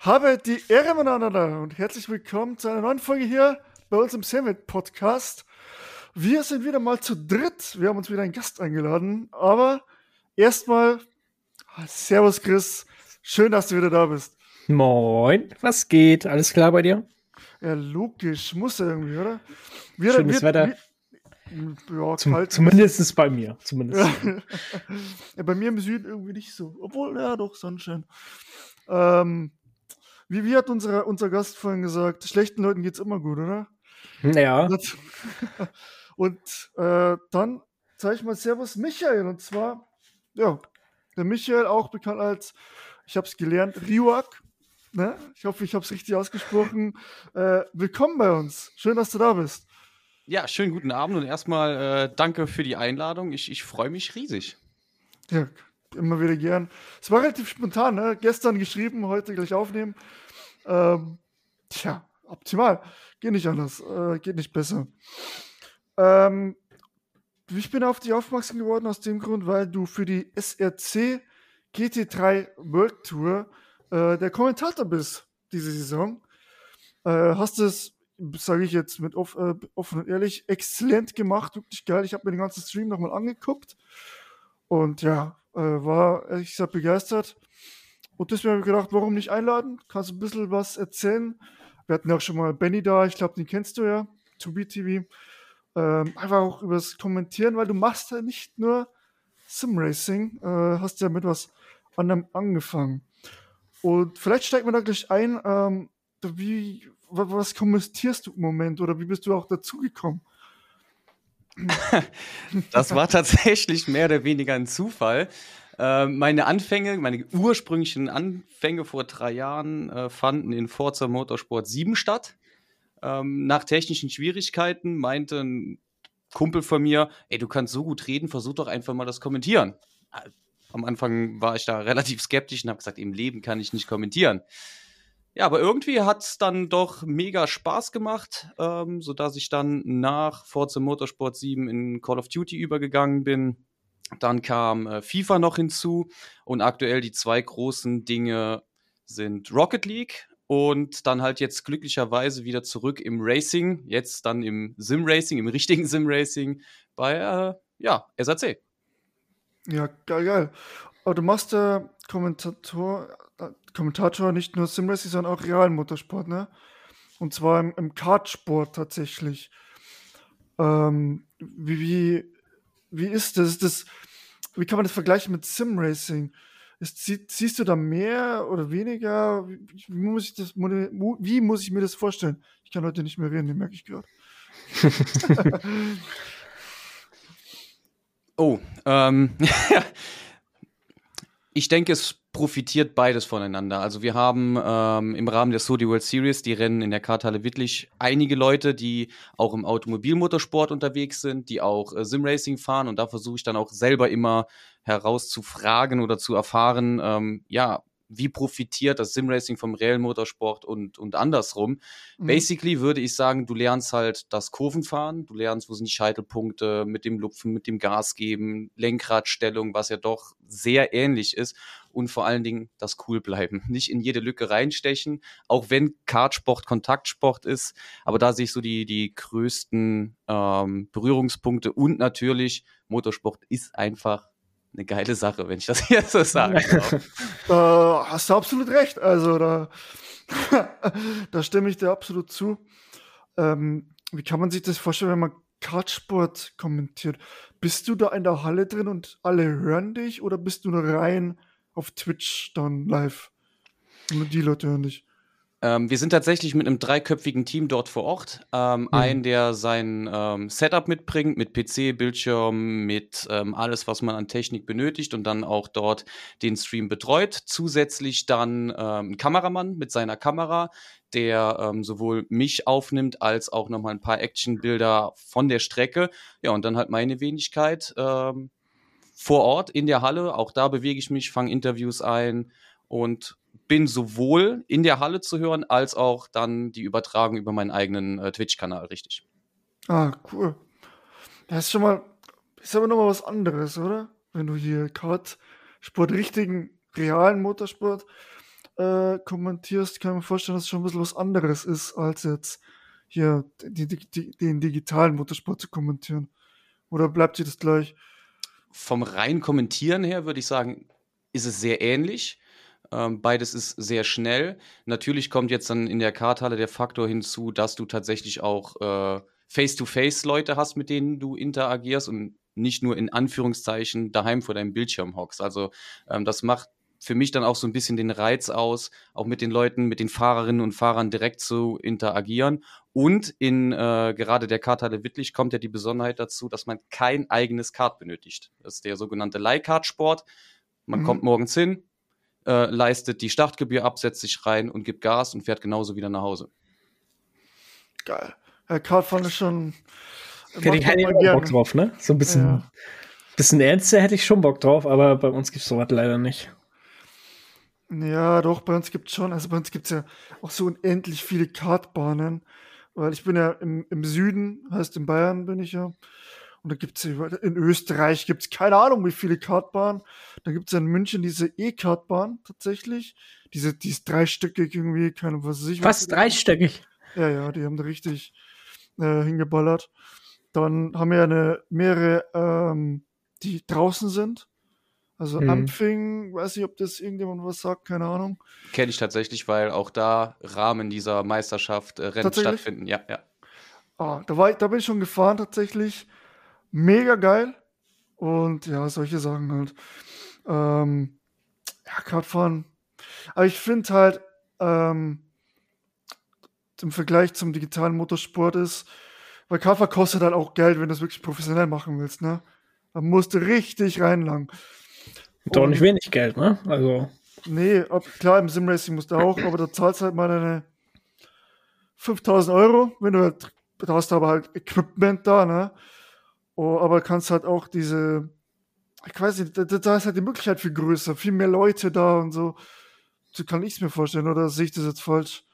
Habe die Ehre miteinander und herzlich willkommen zu einer neuen Folge hier bei uns im Summit Podcast. Wir sind wieder mal zu dritt. Wir haben uns wieder einen Gast eingeladen. Aber erstmal, Servus Chris. Schön, dass du wieder da bist. Moin, was geht? Alles klar bei dir? Ja, logisch. Muss irgendwie, oder? Wir, Schönes wir, Wetter. Wir, ja, Zum, kalt. Zumindest bei mir. Zumindest. ja, bei mir im Süden irgendwie nicht so. Obwohl, ja, doch, Sonnenschein. Ähm, wie, wie hat unsere, unser Gast vorhin gesagt, schlechten Leuten geht's immer gut, oder? Ja. Und äh, dann zeige ich mal Servus Michael. Und zwar, ja, der Michael, auch bekannt als, ich habe es gelernt, Riuak. Ne? Ich hoffe, ich habe es richtig ausgesprochen. Äh, willkommen bei uns. Schön, dass du da bist. Ja, schönen guten Abend und erstmal äh, danke für die Einladung. Ich, ich freue mich riesig. Ja, immer wieder gern. Es war relativ spontan, ne? Gestern geschrieben, heute gleich aufnehmen. Ähm, tja, optimal. Geht nicht anders. Äh, geht nicht besser. Ähm, ich bin auf dich aufmerksam geworden aus dem Grund, weil du für die SRC GT3 World Tour äh, der Kommentator bist diese Saison. Äh, hast es, sage ich jetzt mit off, äh, offen und ehrlich, exzellent gemacht, wirklich geil. Ich habe mir den ganzen Stream nochmal angeguckt und ja, äh, war ehrlich gesagt begeistert. Und deswegen habe ich gedacht, warum nicht einladen? Kannst du ein bisschen was erzählen? Wir hatten ja auch schon mal Benny da, ich glaube, den kennst du ja, 2B-TV. Ähm, einfach auch über das Kommentieren, weil du machst ja nicht nur Simracing, äh, hast ja mit was anderem angefangen. Und vielleicht steigt man da gleich ein, ähm, wie, was kommentierst du im Moment oder wie bist du auch dazugekommen? das war tatsächlich mehr oder weniger ein Zufall. Ähm, meine Anfänge, meine ursprünglichen Anfänge vor drei Jahren äh, fanden in Forza Motorsport 7 statt. Ähm, nach technischen Schwierigkeiten meinte ein Kumpel von mir, ey, du kannst so gut reden, versuch doch einfach mal das Kommentieren. Äh, am Anfang war ich da relativ skeptisch und habe gesagt, im Leben kann ich nicht kommentieren. Ja, aber irgendwie hat es dann doch mega Spaß gemacht, ähm, sodass ich dann nach Forza Motorsport 7 in Call of Duty übergegangen bin dann kam äh, FIFA noch hinzu und aktuell die zwei großen Dinge sind Rocket League und dann halt jetzt glücklicherweise wieder zurück im Racing, jetzt dann im Sim Racing, im richtigen Sim Racing bei äh, ja, SAC. Ja, geil, geil. Aber du machst äh, Kommentator, äh, Kommentator nicht nur Sim Racing, sondern auch realen Motorsport, ne? Und zwar im, im Kartsport tatsächlich. Ähm, wie, wie wie ist das? das? Wie kann man das vergleichen mit Sim Racing? Ist, sie, siehst du da mehr oder weniger? Wie, wie, muss ich das, wie muss ich mir das vorstellen? Ich kann heute nicht mehr reden, den merke ich gerade. oh, ähm, ich denke, es profitiert beides voneinander. Also wir haben ähm, im Rahmen der Sodi World Series, die Rennen in der Karthalle Wittlich, einige Leute, die auch im Automobilmotorsport unterwegs sind, die auch äh, Simracing fahren und da versuche ich dann auch selber immer herauszufragen oder zu erfahren, ähm, ja, wie profitiert das Simracing vom reellen Motorsport und, und andersrum. Mhm. Basically würde ich sagen, du lernst halt das Kurvenfahren, du lernst, wo sind die Scheitelpunkte mit dem Lupfen, mit dem Gas geben, Lenkradstellung, was ja doch sehr ähnlich ist und vor allen Dingen das cool bleiben. Nicht in jede Lücke reinstechen, auch wenn Kartsport Kontaktsport ist, aber da sehe ich so die, die größten ähm, Berührungspunkte und natürlich Motorsport ist einfach eine geile Sache, wenn ich das jetzt so darf. äh, hast du absolut recht. Also da, da stimme ich dir absolut zu. Ähm, wie kann man sich das vorstellen, wenn man Kartsport kommentiert? Bist du da in der Halle drin und alle hören dich oder bist du nur rein auf Twitch dann live? Nur die Leute hören dich. Ähm, wir sind tatsächlich mit einem dreiköpfigen Team dort vor Ort. Ähm, mhm. Ein, der sein ähm, Setup mitbringt, mit PC, Bildschirm, mit ähm, alles, was man an Technik benötigt und dann auch dort den Stream betreut. Zusätzlich dann ähm, ein Kameramann mit seiner Kamera, der ähm, sowohl mich aufnimmt als auch nochmal ein paar Actionbilder von der Strecke. Ja, und dann halt meine Wenigkeit vor Ort in der Halle. Auch da bewege ich mich, fange Interviews ein und bin sowohl in der Halle zu hören, als auch dann die Übertragung über meinen eigenen äh, Twitch-Kanal, richtig. Ah, cool. Das ist schon mal, ist aber nochmal was anderes, oder? Wenn du hier Kartsport, richtigen, realen Motorsport, äh, kommentierst, kann ich mir vorstellen, dass es schon ein bisschen was anderes ist, als jetzt hier die, die, die, den digitalen Motorsport zu kommentieren. Oder bleibt dir das gleich? Vom rein Kommentieren her würde ich sagen, ist es sehr ähnlich. Ähm, beides ist sehr schnell. Natürlich kommt jetzt dann in der Karthalle der Faktor hinzu, dass du tatsächlich auch äh, Face-to-Face Leute hast, mit denen du interagierst und nicht nur in Anführungszeichen daheim vor deinem Bildschirm hockst. Also ähm, das macht für mich dann auch so ein bisschen den Reiz aus, auch mit den Leuten, mit den Fahrerinnen und Fahrern direkt zu interagieren. Und in äh, gerade der Karthalle Wittlich kommt ja die Besonderheit dazu, dass man kein eigenes Kart benötigt. Das ist der sogenannte Leihkart-Sport. Man mhm. kommt morgens hin, äh, leistet die Startgebühr ab, setzt sich rein und gibt Gas und fährt genauso wieder nach Hause. Geil. Herr Kart fand ich schon. Hätte ich halt auch Bock drauf, ne? So ein bisschen, ja. bisschen ernster hätte ich schon Bock drauf, aber bei uns gibt es sowas leider nicht. Ja, doch, bei uns gibt es schon. Also bei uns gibt es ja auch so unendlich viele Kartbahnen. Weil ich bin ja im, im Süden, heißt in Bayern bin ich ja. Und da gibt es in Österreich gibt es keine Ahnung, wie viele Kartbahnen. Da gibt es in München diese E-Kartbahn tatsächlich. Diese, die ist dreistöckig irgendwie, keine was weiß ich. Fast dreistöckig. Ja, ja, die haben da richtig äh, hingeballert. Dann haben wir eine, mehrere, ähm, die draußen sind. Also mhm. Ampfing, weiß nicht, ob das irgendjemand was sagt, keine Ahnung. Kenne ich tatsächlich, weil auch da Rahmen dieser Meisterschaft äh, Rennen stattfinden. Ja, ja. Ah, da, war ich, da bin ich schon gefahren tatsächlich. Mega geil. Und ja, solche Sachen halt. Ähm, ja, Kartfahren. Aber ich finde halt, ähm, im Vergleich zum digitalen Motorsport ist, weil Kartfahren kostet halt auch Geld, wenn du es wirklich professionell machen willst, ne? Da musst du richtig reinlangen. Doch nicht wenig Geld, ne? Also. Nee, ob, klar, im Simracing musst du auch, aber da zahlst halt mal deine 5000 Euro, wenn du halt, da hast du aber halt Equipment da, ne? Oh, aber kannst halt auch diese, ich weiß nicht, da, da ist halt die Möglichkeit viel größer, viel mehr Leute da und so. So kann ich es mir vorstellen, oder sehe ich das jetzt falsch?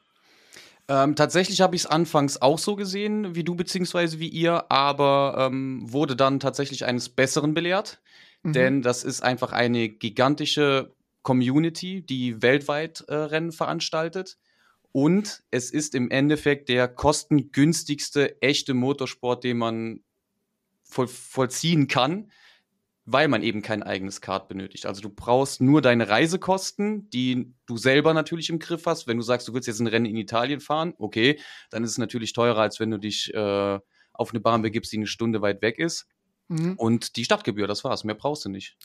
Ähm, tatsächlich habe ich es anfangs auch so gesehen, wie du beziehungsweise wie ihr, aber ähm, wurde dann tatsächlich eines Besseren belehrt. Mhm. Denn das ist einfach eine gigantische Community, die weltweit äh, Rennen veranstaltet. Und es ist im Endeffekt der kostengünstigste echte Motorsport, den man voll, vollziehen kann, weil man eben kein eigenes Kart benötigt. Also du brauchst nur deine Reisekosten, die du selber natürlich im Griff hast. Wenn du sagst, du willst jetzt ein Rennen in Italien fahren, okay, dann ist es natürlich teurer, als wenn du dich äh, auf eine Bahn begibst, die eine Stunde weit weg ist. Mhm. Und die Stadtgebühr, das war's. Mehr brauchst du nicht.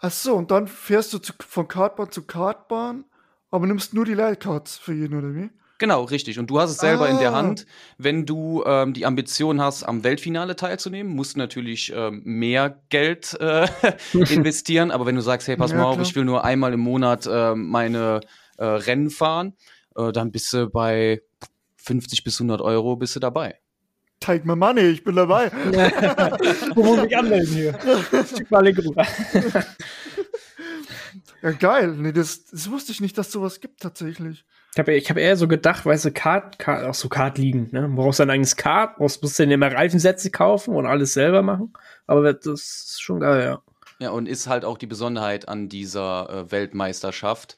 Ach so, und dann fährst du zu, von Kartbahn zu Kartbahn, aber nimmst nur die Leitcards für jeden, oder wie? Genau, richtig. Und du hast es selber ah. in der ah. Hand. Wenn du ähm, die Ambition hast, am Weltfinale teilzunehmen, musst du natürlich ähm, mehr Geld äh, investieren. Aber wenn du sagst, hey, pass ja, mal auf, ich will nur einmal im Monat äh, meine äh, Rennen fahren, äh, dann bist du bei 50 bis 100 Euro bist du dabei. Take my money, ich bin dabei. Wo muss ich anmelden hier? Schick mal Link rüber. Ja, geil. Nee, das, das wusste ich nicht, dass sowas gibt tatsächlich. Ich habe ich hab eher so gedacht, weißt du, Kart, Kart, auch so Kart liegen, ne? Du brauchst dein eigenes Kart, brauchst, musst du dann immer Reifensätze kaufen und alles selber machen. Aber das ist schon geil, ja. Ja, und ist halt auch die Besonderheit an dieser äh, Weltmeisterschaft,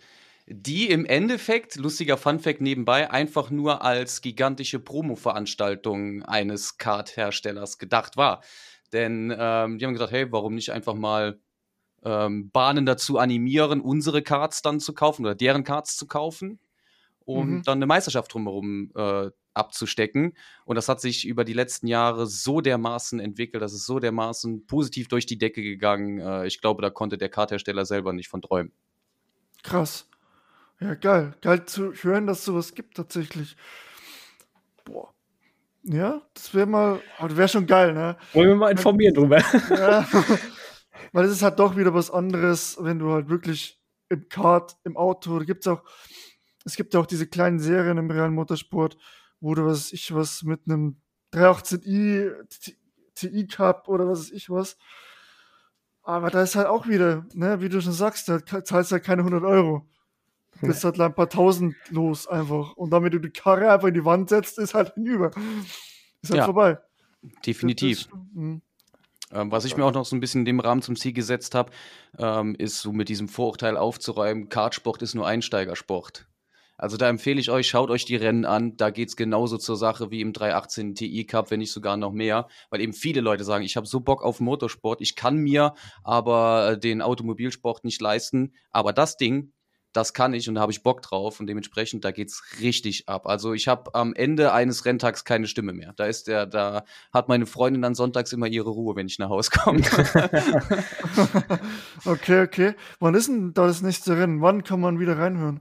die im Endeffekt, lustiger Funfact nebenbei, einfach nur als gigantische Promo-Veranstaltung eines Kart-Herstellers gedacht war. Denn ähm, die haben gesagt, hey, warum nicht einfach mal ähm, Bahnen dazu animieren, unsere Karts dann zu kaufen oder deren Karts zu kaufen, um mhm. dann eine Meisterschaft drumherum äh, abzustecken. Und das hat sich über die letzten Jahre so dermaßen entwickelt, das ist so dermaßen positiv durch die Decke gegangen. Äh, ich glaube, da konnte der Karthersteller selber nicht von träumen. Krass. Ja, geil. Geil zu hören, dass es sowas gibt tatsächlich. Boah. Ja, das wäre mal, das wäre schon geil, ne? Wollen wir mal informieren drüber. Ja. Weil es ist halt doch wieder was anderes, wenn du halt wirklich im Kart, im Auto, da gibt's auch, es gibt ja auch diese kleinen Serien im realen Motorsport, wo du was ich was mit einem 318i TI Cup oder was weiß ich was. Aber da ist halt auch wieder, ne, wie du schon sagst, da zahlst du halt keine 100 Euro. Du bist halt ein paar tausend los einfach. Und damit du die Karre einfach in die Wand setzt, ist halt hinüber. Ist halt ja, vorbei. Definitiv. Das, das, hm. Ähm, was ich mir auch noch so ein bisschen in dem Rahmen zum Ziel gesetzt habe, ähm, ist so mit diesem Vorurteil aufzuräumen, Kartsport ist nur Einsteigersport. Also da empfehle ich euch, schaut euch die Rennen an. Da geht es genauso zur Sache wie im 318 Ti Cup, wenn nicht sogar noch mehr. Weil eben viele Leute sagen, ich habe so Bock auf Motorsport, ich kann mir aber den Automobilsport nicht leisten. Aber das Ding, das kann ich und da habe ich Bock drauf und dementsprechend da geht's richtig ab. Also ich habe am Ende eines Renntags keine Stimme mehr. Da ist der, da hat meine Freundin dann sonntags immer ihre Ruhe, wenn ich nach Hause komme. okay, okay. Wann ist denn das nächste Rennen? Wann kann man wieder reinhören?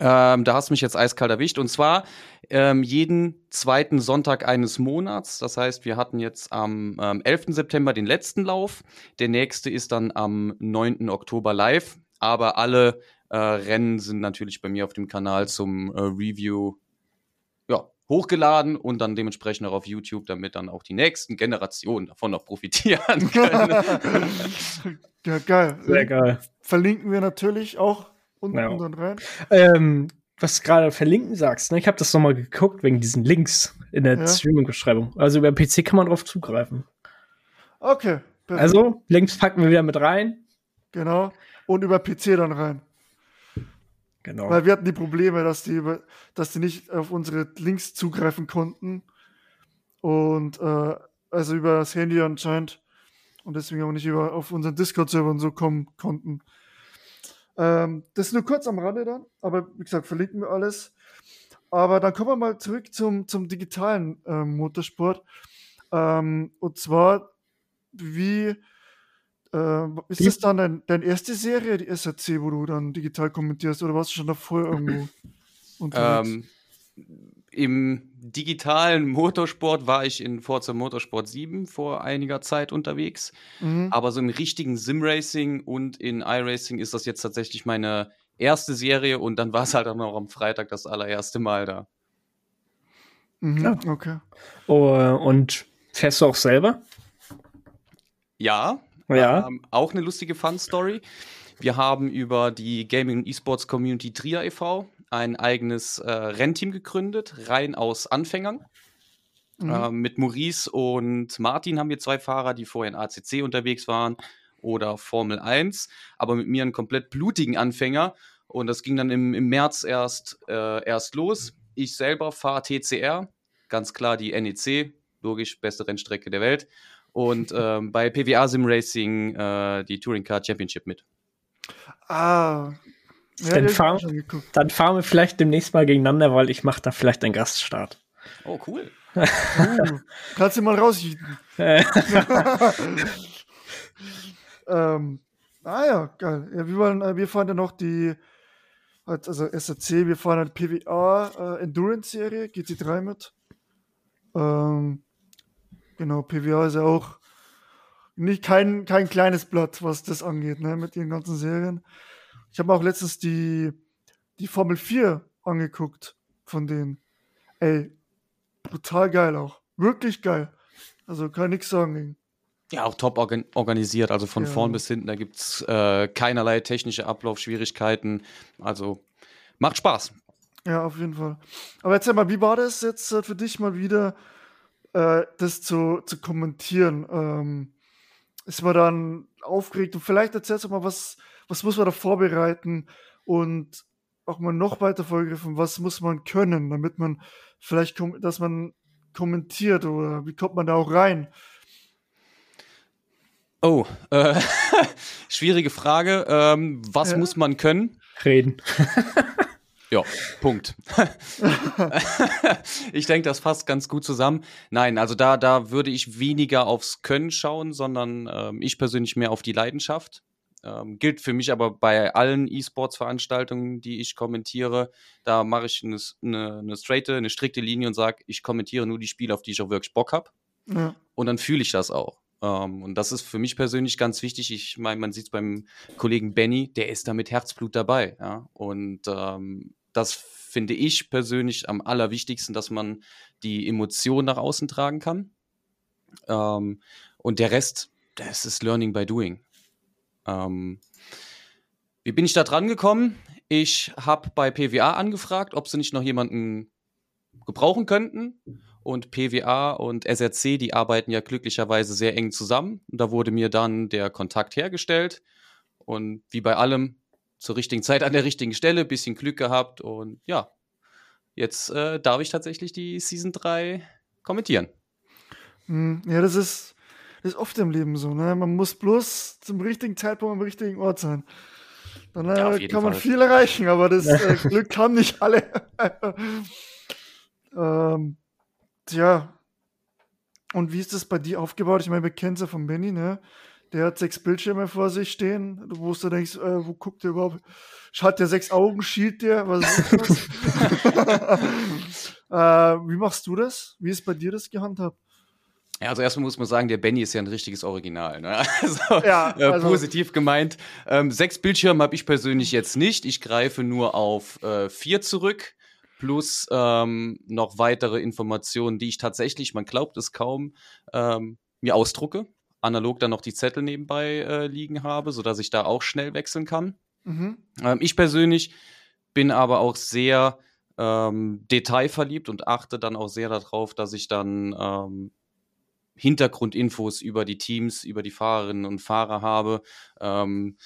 Ähm, da hast du mich jetzt eiskalt erwischt. Und zwar ähm, jeden zweiten Sonntag eines Monats. Das heißt, wir hatten jetzt am ähm, 11. September den letzten Lauf. Der nächste ist dann am 9. Oktober live. Aber alle äh, Rennen sind natürlich bei mir auf dem Kanal zum äh, Review ja, hochgeladen und dann dementsprechend auch auf YouTube, damit dann auch die nächsten Generationen davon noch profitieren können. ja, geil. Sehr geil. Verlinken wir natürlich auch unten Ja. dann rein. Ähm, was du gerade verlinken sagst, ne? ich habe das nochmal geguckt wegen diesen Links in der Ja. Streaming-Beschreibung. Also über PC kann man drauf zugreifen. Okay. perfekt. Also, Links packen wir wieder mit rein. Genau. Und über PC dann rein. Genau. Weil wir hatten die Probleme, dass die, dass die nicht auf unsere Links zugreifen konnten. Und äh, also über das Handy anscheinend. Und deswegen auch nicht über auf unseren Discord-Server und so kommen konnten. Ähm, das ist nur kurz am Rande dann, aber wie gesagt, verlinken wir alles. Aber dann kommen wir mal zurück zum, zum digitalen ähm, Motorsport. Ähm, und zwar, wie äh, ist das dann dein, deine erste Serie, die SRC, wo du dann digital kommentierst, oder warst du schon davor irgendwo unterwegs? Ähm, Im digitalen Motorsport war ich in Forza Motorsport 7 vor einiger Zeit unterwegs. mhm. Aber so im richtigen Sim-Racing und in iRacing ist das jetzt tatsächlich meine erste Serie und dann war es halt auch noch am Freitag das allererste Mal da. Mhm. Ja. Okay. Oh, und fährst du auch selber? Ja, Ja. Ähm, auch eine lustige Fun-Story. Wir haben über die Gaming- und E-Sports Community Trier e.V. ein eigenes äh, Rennteam gegründet, rein aus Anfängern. Mhm. Ähm, mit Maurice und Martin haben wir zwei Fahrer, die vorher in ACC unterwegs waren oder Formel 1, aber mit mir einen komplett blutigen Anfänger. Und das ging dann im, im März erst, äh, erst los. Ich selber fahre TCR, ganz klar die NEC, logisch, beste Rennstrecke der Welt. Und ähm, bei PWA Sim Racing äh, die Touring Car Championship mit. Ah. Ja, Dann fahren-. Dann fahren wir vielleicht demnächst mal gegeneinander, weil ich mache da vielleicht einen Gaststart. Oh, cool. Uh, kannst du mal raushieten. Äh, Ähm, ah ja, geil. Ja, wir, wollen, äh, wir fahren ja noch die, also SRC, wir fahren halt PWA äh, Endurance Serie, GT3 mit. Ähm, genau, PWA ist ja auch nicht kein, kein kleines Blatt, was das angeht, ne, mit ihren ganzen Serien. Ich habe auch letztens die, die Formel 4 angeguckt von denen. Ey, brutal geil auch. Wirklich geil. Also kann nichts sagen. gegen. Ja, auch top organ organisiert, also von Ja. vorn bis hinten, da gibt es äh, keinerlei technische Ablaufschwierigkeiten. Also macht Spaß. Ja, auf jeden Fall. Aber erzähl mal, wie war das jetzt äh, für dich mal wieder, äh, das zu, zu kommentieren? Ähm, ist man dann aufgeregt und vielleicht erzählst du mal, was, was muss man da vorbereiten und auch mal noch weiter vorgegriffen, was muss man können, damit man vielleicht, kom dass man kommentiert oder wie kommt man da auch rein? Oh, äh, schwierige Frage. Ähm, was Ja. muss man können? reden. Ja, Punkt. ich denke, das passt ganz gut zusammen. Nein, also da, da würde ich weniger aufs Können schauen, sondern ähm, ich persönlich mehr auf die Leidenschaft. Ähm, gilt für mich aber bei allen E-Sports-Veranstaltungen, die ich kommentiere. Da mache ich eine, eine, eine straighte, eine strikte Linie und sage, ich kommentiere nur die Spiele, auf die ich auch wirklich Bock habe. Ja, Und dann fühle ich das auch. Ähm, und das ist für mich persönlich ganz wichtig. Ich meine, man sieht es beim Kollegen Benny, der ist da mit Herzblut dabei. Ja? Und ähm, das finde ich persönlich am allerwichtigsten, dass man die Emotionen nach außen tragen kann. Ähm, und der Rest, das ist Learning by Doing. Ähm, wie bin ich da dran gekommen? Ich habe bei PWA angefragt, ob sie nicht noch jemanden gebrauchen könnten. und PWA und SRC, die arbeiten ja glücklicherweise sehr eng zusammen. Und da wurde mir dann der Kontakt hergestellt. Und wie bei allem, zur richtigen Zeit an der richtigen Stelle, bisschen Glück gehabt. Und ja, jetzt äh, darf ich tatsächlich die Season 3 kommentieren. Hm, ja, das ist, das ist oft im Leben so. Ne? Man muss bloß zum richtigen Zeitpunkt am richtigen Ort sein. Dann äh, ja, kann man Fall. viel erreichen, aber das äh, Glück haben nicht alle. ähm, tja. Und wie ist das bei dir aufgebaut? Ich meine, wir kennen es ja von Benny, ne? Der hat sechs Bildschirme vor sich stehen, wo du denkst, äh, wo guckt der überhaupt? Hat der sechs Augen, schielt der? Was ist das? äh, wie machst du das? Wie ist bei dir das gehandhabt? Ja, also erstmal muss man sagen, der Benny ist ja ein richtiges Original. Ne? Also, ja, äh, also positiv gemeint. Ähm, sechs Bildschirme habe ich persönlich jetzt nicht. Ich greife nur auf äh, vier zurück plus ähm, noch weitere Informationen, die ich tatsächlich, man glaubt es kaum, ähm, mir ausdrucke. Analog dann noch die Zettel nebenbei äh, liegen habe, sodass ich da auch schnell wechseln kann. Mhm. Ähm, ich persönlich bin aber auch sehr ähm, detailverliebt und achte dann auch sehr darauf, dass ich dann ähm, Hintergrundinfos über die Teams, über die Fahrerinnen und Fahrer habe, ähm,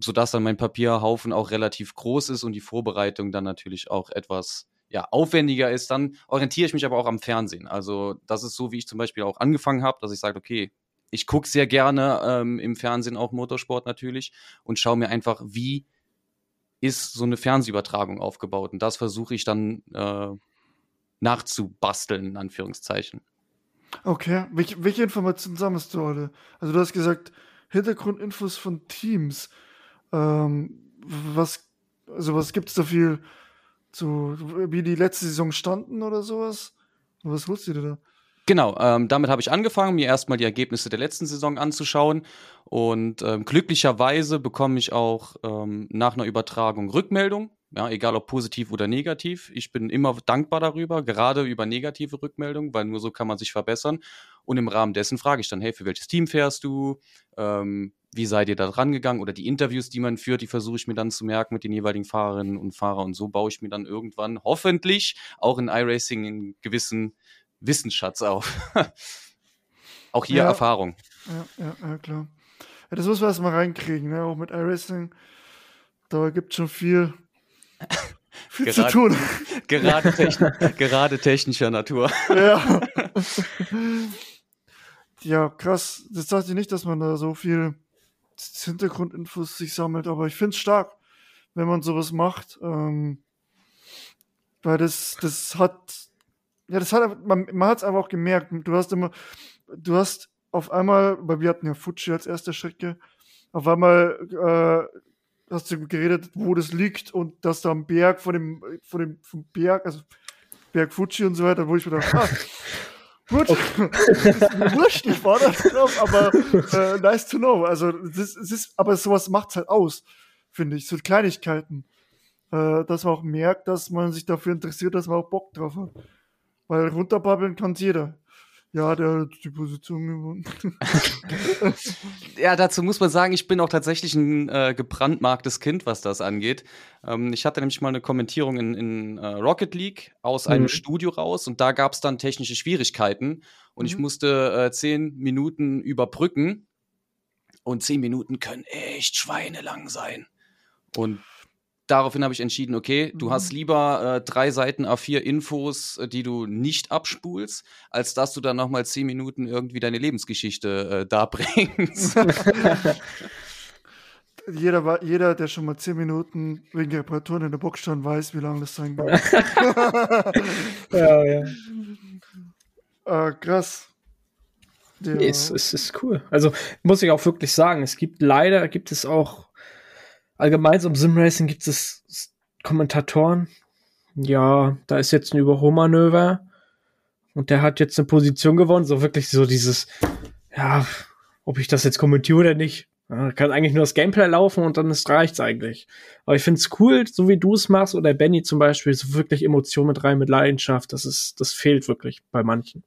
sodass dann mein Papierhaufen auch relativ groß ist und die Vorbereitung dann natürlich auch etwas ja, aufwendiger ist. Dann orientiere ich mich aber auch am Fernsehen. Also das ist so, wie ich zum Beispiel auch angefangen habe, dass ich sage, okay, ich gucke sehr gerne ähm, im Fernsehen auch Motorsport natürlich und schaue mir einfach, wie ist so eine Fernsehübertragung aufgebaut. Und das versuche ich dann äh, nachzubasteln, in Anführungszeichen. Okay, welche, welche Informationen sammelst du heute? Also du hast gesagt, Hintergrundinfos von Teams. Ähm, was, also was gibt es da viel zu, wie die letzte Saison standen oder sowas? Was holst du dir da? Genau, ähm, damit habe ich angefangen, mir erstmal die Ergebnisse der letzten Saison anzuschauen. Und ähm, glücklicherweise bekomme ich auch ähm, nach einer Übertragung Rückmeldung ja, egal ob positiv oder negativ. Ich bin immer dankbar darüber, gerade über negative Rückmeldungen, weil nur so kann man sich verbessern. Und im Rahmen dessen frage ich dann, hey, für welches Team fährst du? Ähm, wie seid ihr da dran gegangen? Oder die Interviews, die man führt, die versuche ich mir dann zu merken mit den jeweiligen Fahrerinnen und Fahrern. Und so baue ich mir dann irgendwann hoffentlich auch in iRacing einen gewissen Wissensschatz auf. auch hier ja. Erfahrung. Ja, ja, ja, klar. Das muss man erstmal reinkriegen, ne? auch mit iRacing. Da gibt es schon viel viel gerade, zu tun. Gerade, techn gerade technischer Natur. Ja. ja, krass. Das dachte ich nicht, dass man da so viel Hintergrundinfos sich sammelt, aber ich finde es stark, wenn man sowas macht. Ähm, weil das, das hat, ja, das hat, man, man hat es einfach auch gemerkt. Du hast immer, du hast auf einmal, weil wir hatten ja Fuji als erste Strecke, auf einmal äh, hast du geredet, wo das liegt und dass da am Berg von dem, von dem vom Berg, also Berg Fuji und so weiter, wo ich mir dachte, ah, gut, okay. ist mir wurscht, ich war da drauf, aber äh, nice to know. Also es ist, ist, aber sowas macht's halt aus, finde ich, so Kleinigkeiten. Äh, dass man auch merkt, dass man sich dafür interessiert, dass man auch Bock drauf hat. Weil runterbabbeln kann jeder. Ja, der hat die Position gewonnen. ja, dazu muss man sagen, ich bin auch tatsächlich ein äh, gebrandmarktes Kind, was das angeht. Ähm, ich hatte nämlich mal eine Kommentierung in, in uh, Rocket League aus mhm. einem Studio raus und da gab es dann technische Schwierigkeiten und mhm. ich musste äh, zehn Minuten überbrücken und zehn Minuten können echt schweinelang sein. Und daraufhin habe ich entschieden, okay, du mhm. hast lieber äh, drei Seiten A4 Infos, äh, die du nicht abspulst, als dass du dann nochmal zehn Minuten irgendwie deine Lebensgeschichte äh, darbringst. jeder, jeder, der schon mal zehn Minuten wegen Reparaturen in der Box stand, weiß, wie lange das sein kann. ja, ja. Äh, krass. Ja. Nee, es, es ist cool. Also muss ich auch wirklich sagen, es gibt leider, gibt es auch allgemein im Simracing gibt es Kommentatoren. Ja, da ist jetzt ein Überholmanöver und der hat jetzt eine Position gewonnen. So wirklich so dieses, ja, ob ich das jetzt kommentiere oder nicht. Kann eigentlich nur das Gameplay laufen und dann ist reicht's eigentlich. Aber ich finde es cool, so wie du es machst oder Benny zum Beispiel, so wirklich Emotionen mit rein, mit Leidenschaft. Das ist, das fehlt wirklich bei manchen.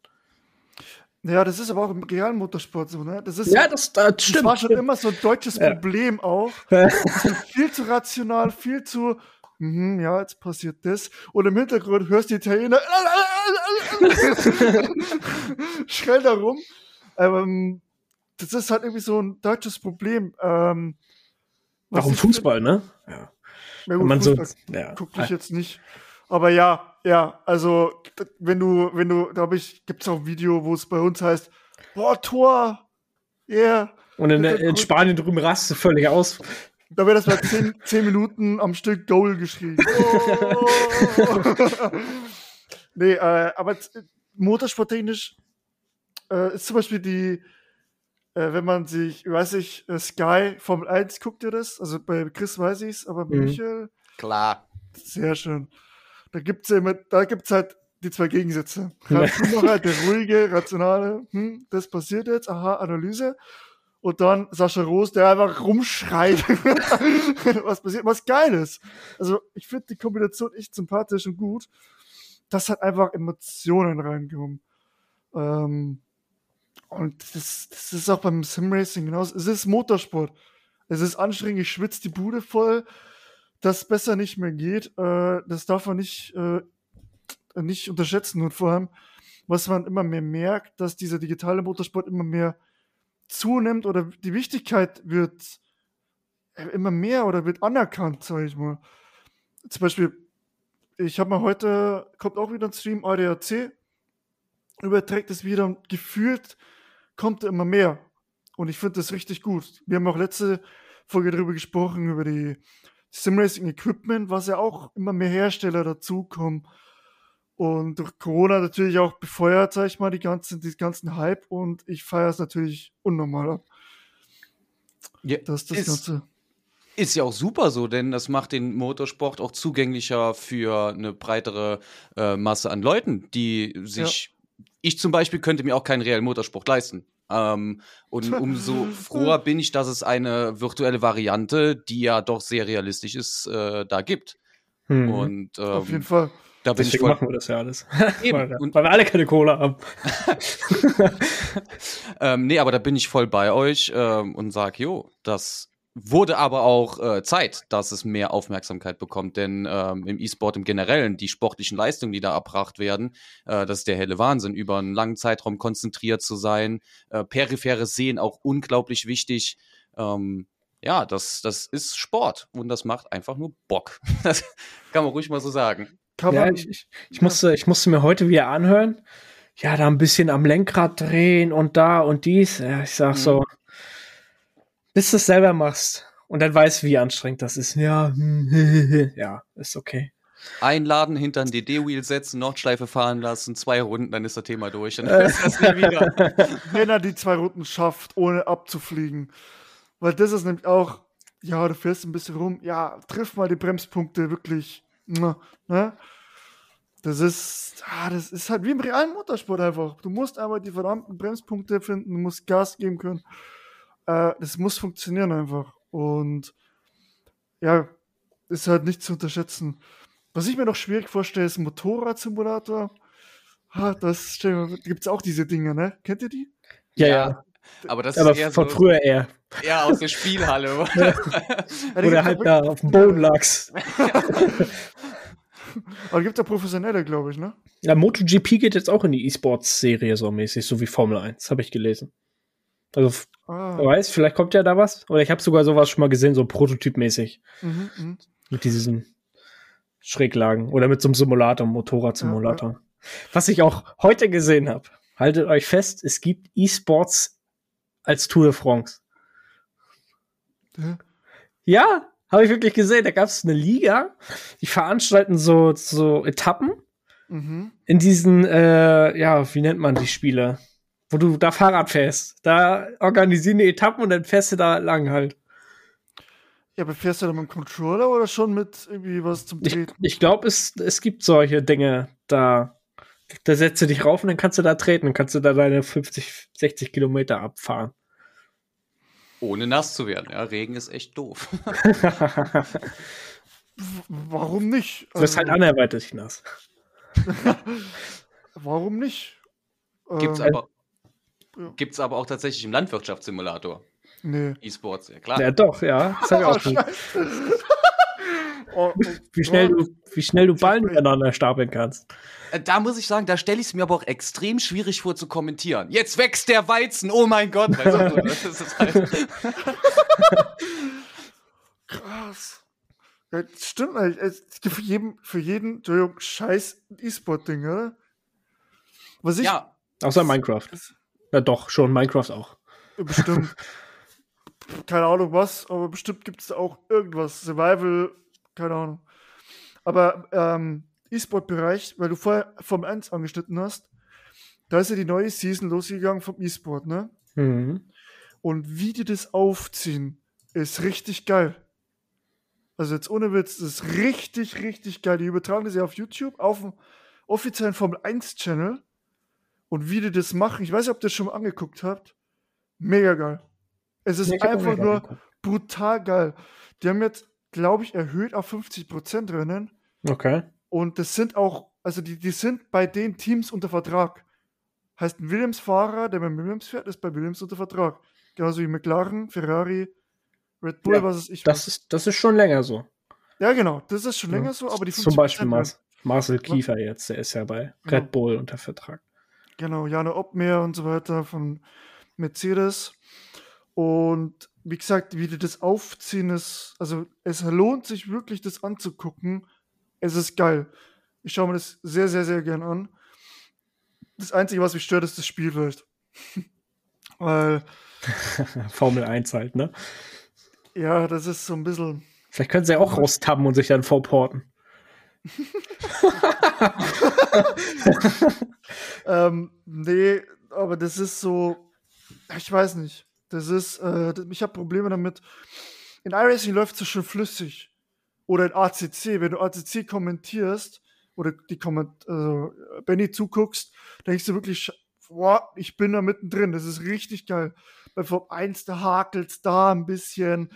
Ja, das ist aber auch im realen Motorsport so, ne? Das ist, ja, das, das, das stimmt. Das war schon immer so ein deutsches ja. Problem auch. viel zu rational, viel zu mhm, ja, jetzt passiert das. Und im Hintergrund hörst du die Italiener schreien da rum. Ähm, das ist halt irgendwie so ein deutsches Problem. Ähm, Warum Fußball, ne? Ja. ja gut, man Fußball so, ja. gucke ich jetzt nicht. Aber ja, ja, also wenn du, wenn du, glaube ich, gibt es auch ein Video, wo es bei uns heißt, boah, Tor, yeah. Und in, in Spanien drüben rastet völlig aus. Da wird das mal zehn, zehn Minuten am Stück Goal geschrieben. Oh. nee, äh, aber motorsporttechnisch äh, ist zum Beispiel die, äh, wenn man sich, weiß ich, äh, Sky Formel 1 guckt ihr das? Also bei Chris weiß ich es, aber bei Mhm. Michael, Klar. sehr schön. Da gibt's ja immer, da gibt's halt die zwei Gegensätze. Ralf Schumacher, der ruhige, rationale, hm, das passiert jetzt, aha, Analyse. Und dann Sascha Roos, der einfach rumschreit, was passiert, was geil ist. Also ich finde die Kombination echt sympathisch und gut. Das hat einfach Emotionen reingekommen. Ähm, und das, das ist auch beim Simracing genauso. Es ist Motorsport. Es ist anstrengend, ich schwitze die Bude voll, das besser nicht mehr geht. Äh, das darf man nicht, äh, nicht unterschätzen. Und vor allem, was man immer mehr merkt, dass dieser digitale Motorsport immer mehr zunimmt oder die Wichtigkeit wird äh, immer mehr oder wird anerkannt, sage ich mal. Zum Beispiel, ich habe mal heute, kommt auch wieder ein Stream, ADAC, überträgt es wieder und gefühlt kommt immer mehr. Und ich finde das richtig gut. Wir haben auch letzte Folge darüber gesprochen, über die Simracing Equipment, was ja auch immer mehr Hersteller dazukommen. Und durch Corona natürlich auch befeuert, sag ich mal, die ganzen, die ganzen Hype und ich feiere es natürlich unnormal ab. Ja, Das ist das ist, Ganze. ist ja auch super so, denn das macht den Motorsport auch zugänglicher für eine breitere äh, Masse an Leuten, die sich. Ich zum Beispiel könnte mir auch keinen reellen Motorsport leisten. Ähm, und umso froher bin ich, dass es eine virtuelle Variante, die ja doch sehr realistisch ist, äh, da gibt. Hm. Und ähm, Auf jeden Fall. da bin ich voll. machen wir das ja alles. Eben. weil, Und- weil wir alle keine Cola haben. Ähm, nee, aber da bin ich voll bei euch ähm, und sag, jo, das wurde aber auch äh, Zeit, dass es mehr Aufmerksamkeit bekommt, denn ähm, im E-Sport im Generellen, die sportlichen Leistungen, die da erbracht werden, äh, das ist der helle Wahnsinn, über einen langen Zeitraum konzentriert zu sein, äh, peripheres Sehen auch unglaublich wichtig. Ähm, ja, das, das ist Sport und das macht einfach nur Bock. Das kann man ruhig mal so sagen. Ja, ich, ich, ich, musste, ich musste mir heute wieder anhören. Ja, da ein bisschen am Lenkrad drehen und da und dies. Ja, ich sag Mhm. Bis du es selber machst und dann weißt, wie anstrengend das ist. Ja, ja, ist okay. Einladen, hinter ein DD-Wheel setzen, Nordschleife fahren lassen, zwei Runden, dann ist das Thema durch. Dann ist das nie wieder. wenn er die zwei Runden schafft, ohne abzufliegen. Weil das ist nämlich auch, ja, du fährst ein bisschen rum, ja, triff mal die Bremspunkte wirklich. Ne? Das ist, ah, das ist halt wie im realen Motorsport einfach. Du musst einfach die verdammten Bremspunkte finden, du musst Gas geben können. Äh, das muss funktionieren einfach. Und ja, ist halt nicht zu unterschätzen. Was ich mir noch schwierig vorstelle, ist ein Motorradsimulator. Ah, das gibt es auch diese Dinge, ne? Kennt ihr die? Ja, Ja, ja. Aber das Aber ist eher von so, früher eher. eher aus der Spielhalle. Ja, die Oder gibt's halt da auf dem Boden lagst. Aber gibt ja professionelle, glaube ich, ne? Ja, MotoGP geht jetzt auch in die E-Sports-Serie so mäßig, so wie Formel 1, habe ich gelesen. Also, Ah, wer weiß, vielleicht kommt ja da was. Oder ich habe sogar sowas schon mal gesehen, so prototypmäßig. mhm, mhm. Mit diesen Schräglagen. Oder mit so einem Simulator, Motorradsimulator. Was ich auch heute gesehen habe. Haltet euch fest, es gibt E-Sports als Tour de France. Hä? Ja, habe ich wirklich gesehen. Da gab es eine Liga, die veranstalten so, so Etappen Mhm. in diesen, äh, ja, wie nennt man die Spiele? Wo du da Fahrrad fährst. Da organisieren die Etappen und dann fährst du da lang halt. Ja, aber fährst du da mit dem Controller oder schon mit irgendwie was zum Ich, Treten? ich glaube, es, es gibt solche Dinge da. Da setzt du dich rauf und dann kannst du da treten. Dann kannst du da deine 50, 60 Kilometer abfahren. Ohne nass zu werden. Ja, Regen ist echt doof. Warum nicht? Du wirst halt anderweitig nass. warum nicht? Gibt's Ähm, aber, ja. gibt's aber auch tatsächlich im Landwirtschaftssimulator. Nee. E-Sports, ja klar. Ja, doch, ja. Das ich Oh, auch schon. Scheiße. oh, oh, wie, schnell oh. du, wie schnell du Ballen miteinander stapeln kannst. Äh, da muss ich sagen, da stelle ich es mir aber auch extrem schwierig vor zu kommentieren. Jetzt wächst der Weizen, oh mein Gott. Weißt du, das ist halt Krass. Ja, stimmt eigentlich. Es gibt für jeden, für jeden Entschuldigung, scheiß E-Sport-Ding, oder? Was ich. Ja. Außer Minecraft. Ja, doch, schon Minecraft auch. Bestimmt. keine Ahnung was, aber bestimmt gibt es da auch irgendwas. Survival, keine Ahnung. Aber ähm, E-Sport-Bereich, weil du vorher vom 1 angeschnitten hast, da ist ja die neue Season losgegangen vom E-Sport, ne? Mhm. Und wie die das aufziehen, ist richtig geil. Also jetzt ohne Witz, das ist richtig, richtig geil. Die übertragen das ja auf YouTube, auf dem offiziellen Formel 1 Channel. Und wie die das machen, ich weiß nicht, ob ihr das schon mal angeguckt habt. Mega geil. Es ist einfach nur brutal geil. Die haben jetzt, glaube ich, erhöht auf 50% Rennen. Okay. Und das sind auch, also die, die sind bei den Teams unter Vertrag. Heißt, ein Williams-Fahrer, der bei Williams fährt, ist bei Williams unter Vertrag. Genauso wie McLaren, Ferrari, Red Bull, ja, was ist ich. Das ist, das ist schon länger so. Ja, genau, das ist schon ja. länger so, aber die 50 Zum Beispiel Mar Marcel Kiefer jetzt, der ist ja bei genau. Red Bull unter Vertrag. Genau, Jana Obmeer und so weiter von Mercedes. Und wie gesagt, wie die das aufziehen, ist, also es lohnt sich wirklich, das anzugucken. Es ist geil. Ich schaue mir das sehr, sehr, sehr gern an. Das Einzige, was mich stört, ist das Spielfeld. Weil. Formel 1 halt, ne? Ja, das ist so ein bisschen. Vielleicht können sie ja auch raustabben und sich dann vorporten. Ähm, nee, aber das ist so. Ich weiß nicht. Das ist, äh, ich habe Probleme damit. In iRacing läuft es schon flüssig. Oder in ACC, wenn du ACC kommentierst oder die Komment also Benny zuguckst, denkst du wirklich, boah, ich bin da mittendrin. Das ist richtig geil. Bei Form 1, da hakelt da ein bisschen.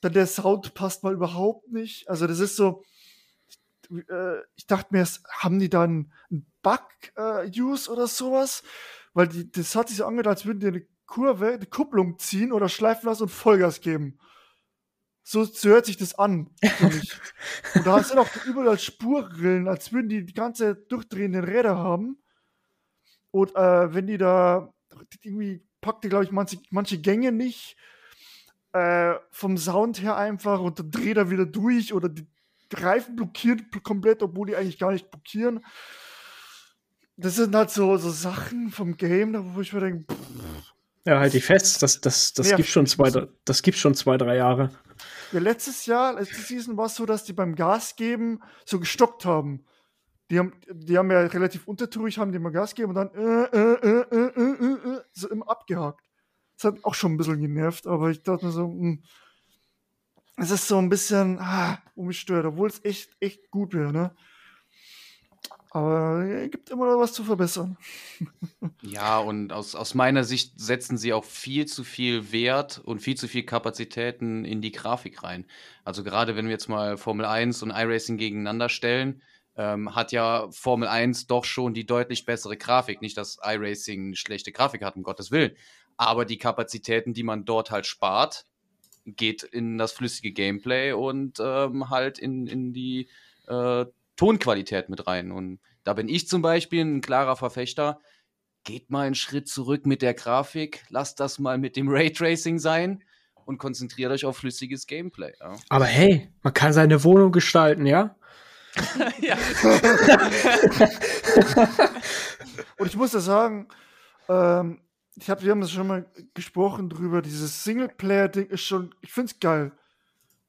Dann der Sound passt mal überhaupt nicht. Also, das ist so. Äh, ich dachte mir, haben die dann einen Bug-Use äh, oder sowas? Weil die, das hat sich so angehört, als würden die eine Kurve, die Kupplung ziehen oder schleifen lassen und Vollgas geben. So, so hört sich das an. und da sind auch überall Spurrillen, als würden die die ganze durchdrehenden Räder haben. Und äh, wenn die da irgendwie packt die, glaube ich, manche, manche Gänge nicht äh, vom Sound her einfach und dann dreht er wieder durch oder die Reifen blockiert komplett, obwohl die eigentlich gar nicht blockieren. Das sind halt so, so Sachen vom Game, wo ich mir denke, pff, ja, halt die fest. Das, das, das, ja, gibt schon zwei, das gibt schon zwei, drei Jahre. Ja, letztes Jahr, letzte Season war es so, dass die beim Gas geben so gestockt haben. Die haben, die haben ja relativ untertourig, haben die mal Gas gegeben und dann äh, äh, äh, so immer abgehakt. Das hat auch schon ein bisschen genervt, aber ich dachte mir so, mh, es ist so ein bisschen ah, umgestört, obwohl es echt, echt gut wäre, ne? Aber es gibt immer noch was zu verbessern. Ja, und aus, aus meiner Sicht setzen sie auch viel zu viel Wert und viel zu viel Kapazitäten in die Grafik rein. Also gerade wenn wir jetzt mal Formel 1 und iRacing gegeneinander stellen, ähm, hat ja Formel 1 doch schon die deutlich bessere Grafik. Nicht, dass iRacing schlechte Grafik hat, um Gottes Willen. Aber die Kapazitäten, die man dort halt spart, geht in das flüssige Gameplay und ähm, halt in, in die äh, Tonqualität mit rein. Und da bin ich zum Beispiel ein klarer Verfechter. Geht mal einen Schritt zurück mit der Grafik, lasst das mal mit dem Raytracing sein und konzentriert euch auf flüssiges Gameplay. Ja. Aber hey, man kann seine Wohnung gestalten, ja? ja. und ich muss ja sagen, ähm, ich hab, wir haben das schon mal gesprochen drüber, dieses Singleplayer-Ding ist schon, ich find's geil.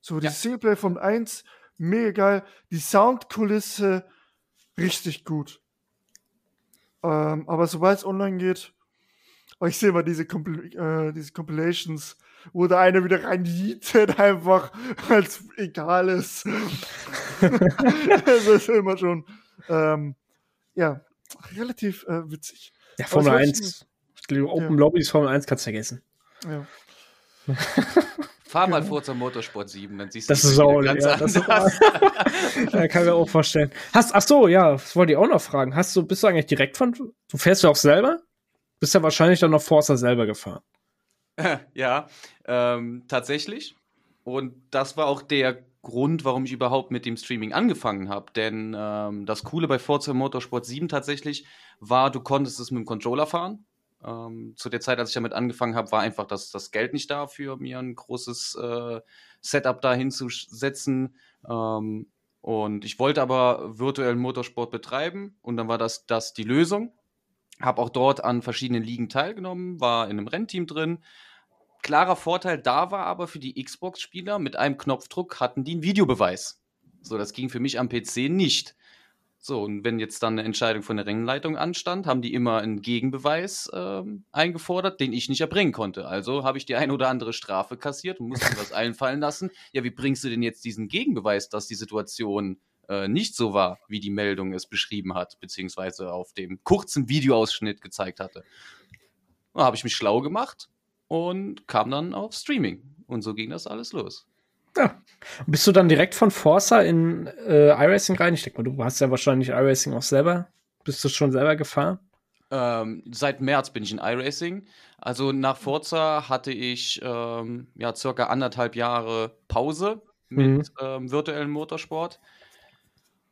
So, dieses ja. Singleplayer von 1 mega geil. Die Soundkulisse richtig gut. Ähm, aber sobald es online geht, oh, ich sehe mal diese, Compil äh, diese Compilations, wo da einer wieder reinjietet, einfach als egal ist. das ist immer schon, ähm, ja, relativ äh, witzig. Ja, Formel 1, Open ja. Lobbys Formel 1 kannst du vergessen. Ja. Fahr mal vor zum Motorsport 7, dann siehst du das ist auch, ganz ja, anders. Das ja, kann ich mir auch vorstellen. Hast, ach so, ja, das wollte ich auch noch fragen. Hast du, bist du eigentlich direkt von, du fährst ja auch selber? Bist ja wahrscheinlich dann noch Forza selber gefahren. ja, ähm, tatsächlich. Und das war auch der Grund, warum ich überhaupt mit dem Streaming angefangen habe. Denn ähm, das Coole bei Forza Motorsport 7 tatsächlich war, du konntest es mit dem Controller fahren. Ähm, zu der Zeit, als ich damit angefangen habe, war einfach das, das Geld nicht da für mir ein großes äh, Setup da hinzusetzen. Ähm, und ich wollte aber virtuellen Motorsport betreiben und dann war das, das die Lösung. Habe auch dort an verschiedenen Ligen teilgenommen, war in einem Rennteam drin. Klarer Vorteil da war aber für die Xbox-Spieler, mit einem Knopfdruck hatten die einen Videobeweis. So, das ging für mich am PC nicht. So, und wenn jetzt dann eine Entscheidung von der Rennleitung anstand, haben die immer einen Gegenbeweis ähm, eingefordert, den ich nicht erbringen konnte. Also habe ich die ein oder andere Strafe kassiert und musste mir was einfallen lassen. Ja, wie bringst du denn jetzt diesen Gegenbeweis, dass die Situation äh, nicht so war, wie die Meldung es beschrieben hat, beziehungsweise auf dem kurzen Videoausschnitt gezeigt hatte? Da habe ich mich schlau gemacht und kam dann auf Streaming. Und so ging das alles los. Ja. Bist du dann direkt von Forza in äh, iRacing rein? Ich denke mal, du hast ja wahrscheinlich iRacing auch selber. Bist du schon selber gefahren? Ähm, seit März bin ich in iRacing. Also nach Forza hatte ich ähm, ja circa anderthalb Jahre Pause mit mhm. ähm, virtuellem Motorsport.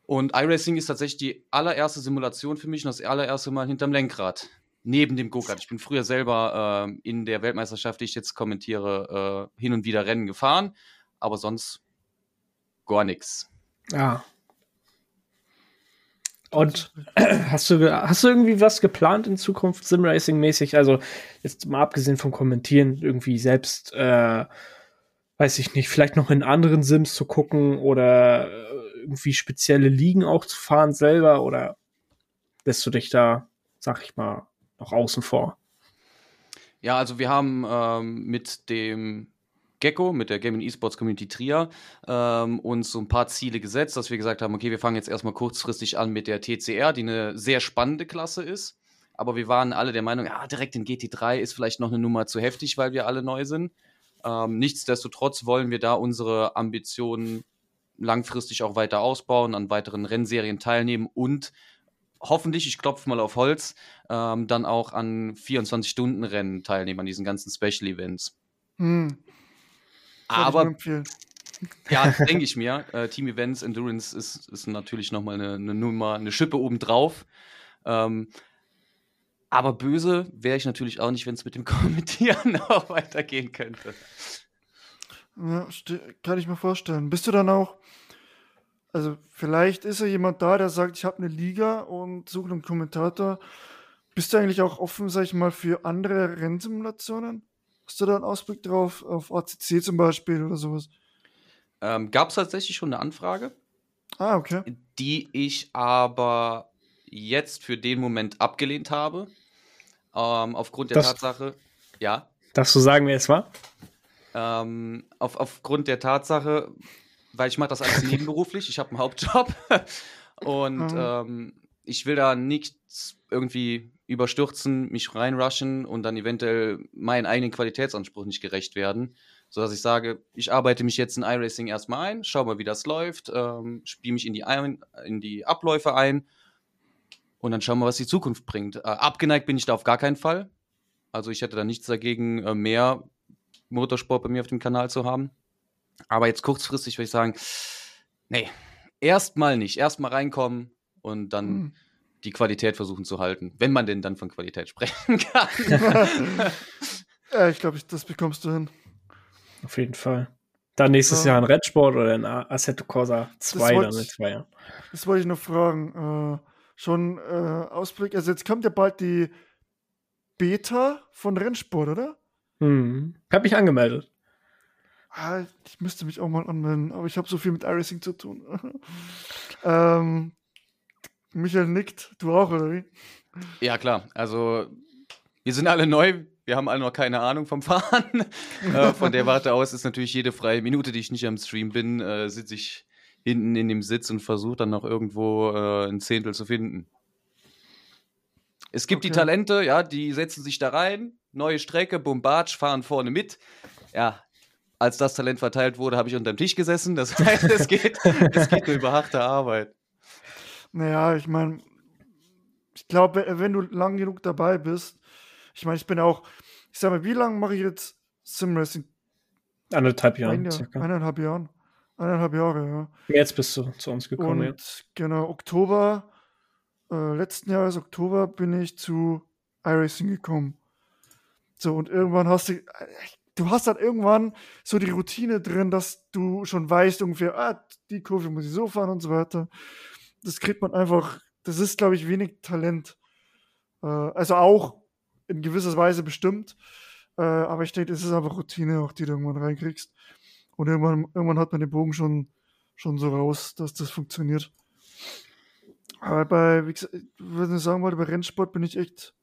Und iRacing ist tatsächlich die allererste Simulation für mich und das allererste Mal hinterm Lenkrad. Neben dem Go-Kart. Ich bin früher selber äh, in der Weltmeisterschaft, die ich jetzt kommentiere, äh, hin und wieder Rennen gefahren aber sonst gar nichts. Ja. Und hast du, hast du irgendwie was geplant in Zukunft Simracing-mäßig? Also jetzt mal abgesehen vom Kommentieren, irgendwie selbst, äh, weiß ich nicht, vielleicht noch in anderen Sims zu gucken oder äh, irgendwie spezielle Ligen auch zu fahren selber oder lässt du dich da, sag ich mal, noch außen vor? Ja, also wir haben ähm, mit dem Gecko, mit der Gaming Esports Community Trier, ähm, uns so ein paar Ziele gesetzt, dass wir gesagt haben, okay, wir fangen jetzt erstmal kurzfristig an mit der TCR, die eine sehr spannende Klasse ist. Aber wir waren alle der Meinung, ja, direkt in GT3 ist vielleicht noch eine Nummer zu heftig, weil wir alle neu sind. Ähm, nichtsdestotrotz wollen wir da unsere Ambitionen langfristig auch weiter ausbauen, an weiteren Rennserien teilnehmen und hoffentlich, ich klopfe mal auf Holz, ähm, dann auch an 24-Stunden-Rennen teilnehmen, an diesen ganzen Special Events. Hm. Aber ja, denke ich mir. Äh, Team Events Endurance ist, ist natürlich nochmal eine, eine Nummer, eine Schippe obendrauf. Ähm, aber böse wäre ich natürlich auch nicht, wenn es mit dem Kommentieren auch weitergehen könnte. Ja, kann ich mir vorstellen. Bist du dann auch, also vielleicht ist ja jemand da, der sagt, ich habe eine Liga und suche einen Kommentator. Bist du eigentlich auch offen, sag ich mal, für andere Rennsimulationen? Hast du da einen Ausblick drauf, auf ACC zum Beispiel oder sowas? Ähm, Gab es tatsächlich schon eine Anfrage. Ah, okay. Die ich aber jetzt für den Moment abgelehnt habe. Ähm, aufgrund der das, Tatsache, ja. Darfst du sagen, wer es war? Ähm, auf, aufgrund der Tatsache, weil ich mache das alles nebenberuflich, ich habe einen Hauptjob und mhm. ähm, ich will da nichts irgendwie überstürzen, mich reinrushen und dann eventuell meinen eigenen Qualitätsanspruch nicht gerecht werden. Sodass ich sage, ich arbeite mich jetzt in iRacing erstmal ein, schau mal, wie das läuft, ähm, spiele mich in die, ein, in die Abläufe ein und dann schauen wir, was die Zukunft bringt. Äh, abgeneigt bin ich da auf gar keinen Fall. Also ich hätte da nichts dagegen, äh, mehr Motorsport bei mir auf dem Kanal zu haben. Aber jetzt kurzfristig würde ich sagen, nee, erstmal nicht. Erstmal reinkommen und dann hm die Qualität versuchen zu halten, wenn man denn dann von Qualität sprechen kann. ja, ich glaube, das bekommst du hin. Auf jeden Fall. Dann nächstes ja. Jahr ein Redsport oder ein Assetto Corsa 2 dann in zwei Jahren. Das wollte ich noch fragen. Äh, schon äh, Ausblick, also jetzt kommt ja bald die Beta von Rennsport, oder? Hm. Hab mich angemeldet. Ah, ich müsste mich auch mal anmelden, aber ich habe so viel mit iRacing zu tun. ähm, Michael nickt, du auch, oder wie? Ja, klar. Also, wir sind alle neu, wir haben alle noch keine Ahnung vom Fahren. äh, von der Warte aus ist natürlich jede freie Minute, die ich nicht am Stream bin, äh, sitze ich hinten in dem Sitz und versuche dann noch irgendwo äh, ein Zehntel zu finden. Es gibt okay. die Talente, ja, die setzen sich da rein, neue Strecke, Bombarch, fahren vorne mit. Ja, als das Talent verteilt wurde, habe ich unter dem Tisch gesessen. Das heißt, es geht, es geht nur über harte Arbeit. Naja, ich meine, ich glaube, wenn du lang genug dabei bist, ich meine, ich bin auch, ich sag mal, wie lange mache ich jetzt Simracing? Anderthalb Jahre. Ein Jahr, circa. Eineinhalb Jahren. Eineinhalb Jahre, ja. Jetzt bist du zu uns gekommen, Und ja. genau, Oktober, äh, letzten Jahres Oktober bin ich zu iRacing gekommen. So, und irgendwann hast du, du hast dann irgendwann so die Routine drin, dass du schon weißt ungefähr, ah, die Kurve muss ich so fahren und so weiter. Das kriegt man einfach, das ist, glaube ich, wenig Talent. Äh, also auch in gewisser Weise bestimmt. Äh, aber ich denke, es ist einfach Routine, auch die du irgendwann reinkriegst. Und irgendwann, irgendwann hat man den Bogen schon, schon so raus, dass das funktioniert. Aber bei, wie gesagt, was ich sagen wollte, bei Rennsport bin ich echt,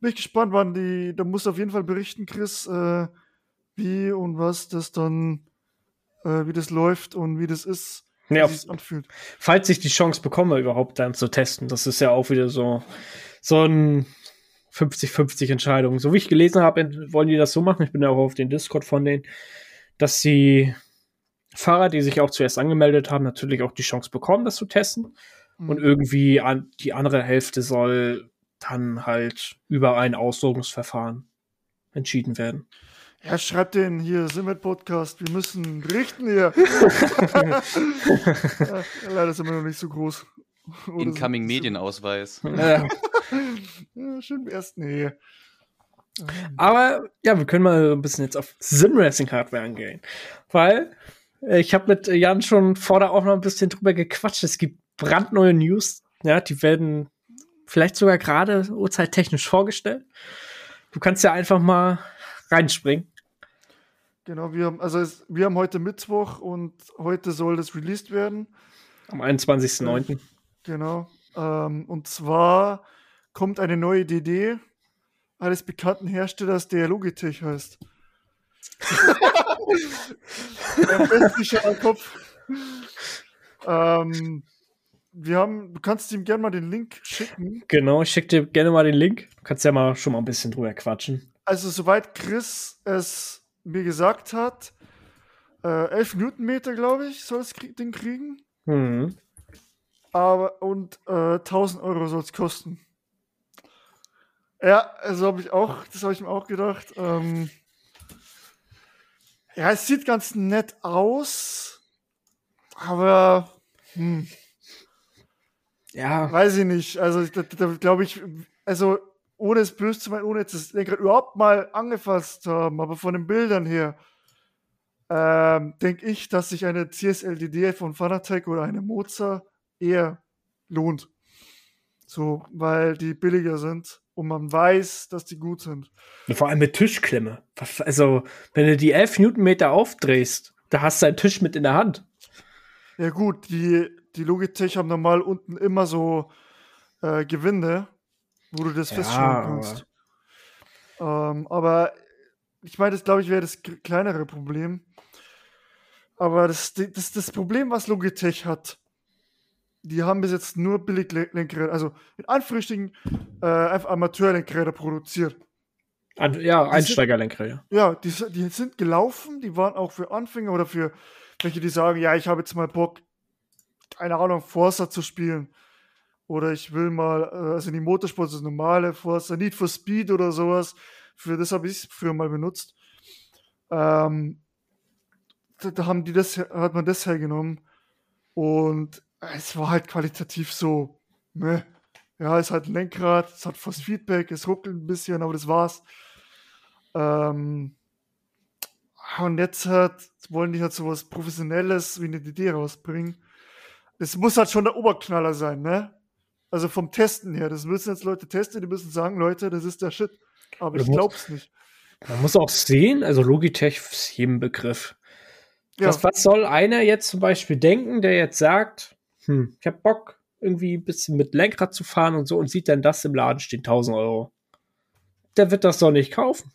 bin ich gespannt, wann die, da musst du auf jeden Fall berichten, Chris, äh, wie und was das dann, äh, wie das läuft und wie das ist, Ja, sich anfühlt. falls ich die Chance bekomme, überhaupt dann zu testen, das ist ja auch wieder so, so ein 50-50 Entscheidung. So wie ich gelesen habe, wollen die das so machen. Ich bin ja auch auf den Discord von denen, dass die Fahrer, die sich auch zuerst angemeldet haben, natürlich auch die Chance bekommen, das zu testen. Und irgendwie an, die andere Hälfte soll dann halt über ein Auslosungsverfahren entschieden werden. Ja, schreibt den hier, Simmet Podcast, wir müssen richten hier. ja, leider sind wir noch nicht so groß. Oder Incoming sind- Medienausweis. Äh, Ja, schön erst, nee. Aber ja, wir können mal ein bisschen jetzt auf Sim-Racing-Hardware angehen. Weil äh, ich habe mit Jan schon vor der Aufnahme ein bisschen drüber gequatscht. Es gibt brandneue News. Ja, die werden vielleicht sogar gerade uhrzeittechnisch vorgestellt. Du kannst ja einfach mal reinspringen. Genau, wir haben, also es, wir haben heute Mittwoch und heute soll das released werden. Am 21.09. Genau. Ähm, und zwar kommt eine neue DD eines bekannten Herstellers, der Logitech heißt. Am besten schon am Kopf. Ähm, wir haben, du kannst ihm gerne mal den Link schicken. Genau, ich schicke dir gerne mal den Link. Du kannst ja mal schon mal ein bisschen drüber quatschen. Also, soweit Chris es mir gesagt hat, äh, 11 Newtonmeter, glaube ich, soll das krie- Ding kriegen. Mhm. Aber und äh, 1000 Euro soll es kosten. Ja, also habe ich auch, das habe ich mir auch gedacht. Ähm, ja, es sieht ganz nett aus, aber hm, Ja, weiß ich nicht. Also da, da glaube ich, also ohne es böse zu meinen, ohne jetzt das Lenkrad überhaupt mal angefasst zu haben, aber von den Bildern her ähm, denke ich, dass sich eine CSLDD von Fanatec oder eine Moza eher lohnt. So, weil die billiger sind und man weiß, dass die gut sind. vor allem mit Tischklemme. Also, wenn du die 11 Newtonmeter aufdrehst, da hast du einen Tisch mit in der Hand. Ja gut, die, die Logitech haben normal unten immer so äh, Gewinde, wo du das Ja, feststellen kannst. Ähm, aber ich meine, das glaube ich wäre das kleinere Problem. Aber das, das, das Problem, was Logitech hat, die haben bis jetzt nur Billiglenkräder, also in Anführungsstrichen äh, Amateurlenkräder produziert. An, ja, Einsteigerlenkräder. Ja, die, die sind gelaufen, die waren auch für Anfänger oder für welche, die sagen, ja, ich habe jetzt mal Bock, keine Ahnung, Forza zu spielen. Oder ich will mal, äh, also die Motorsport, das normale Forza, Need for Speed oder sowas. Für das habe ich es früher mal benutzt. Ähm, da, da haben die das, hat man das hergenommen. Und es war halt qualitativ so, meh. Ja, es hat ein Lenkrad, es hat fast Feedback, es ruckelt ein bisschen, aber das war's. Ähm, und jetzt hat, wollen die halt sowas Professionelles wie eine DD rausbringen. Das muss halt schon der Oberknaller sein, ne? Also vom Testen her. Das müssen jetzt Leute testen, die müssen sagen, Leute, das ist der Shit. Aber Du ich musst- glaub's nicht. Man muss auch sehen, also Logitech ist jedem Begriff. Ja, Was, was soll einer jetzt zum Beispiel denken, der jetzt sagt, hm, ich hab Bock, irgendwie ein bisschen mit Lenkrad zu fahren und so und sieht dann das im Laden stehen, 1000 Euro. Der wird das doch nicht kaufen.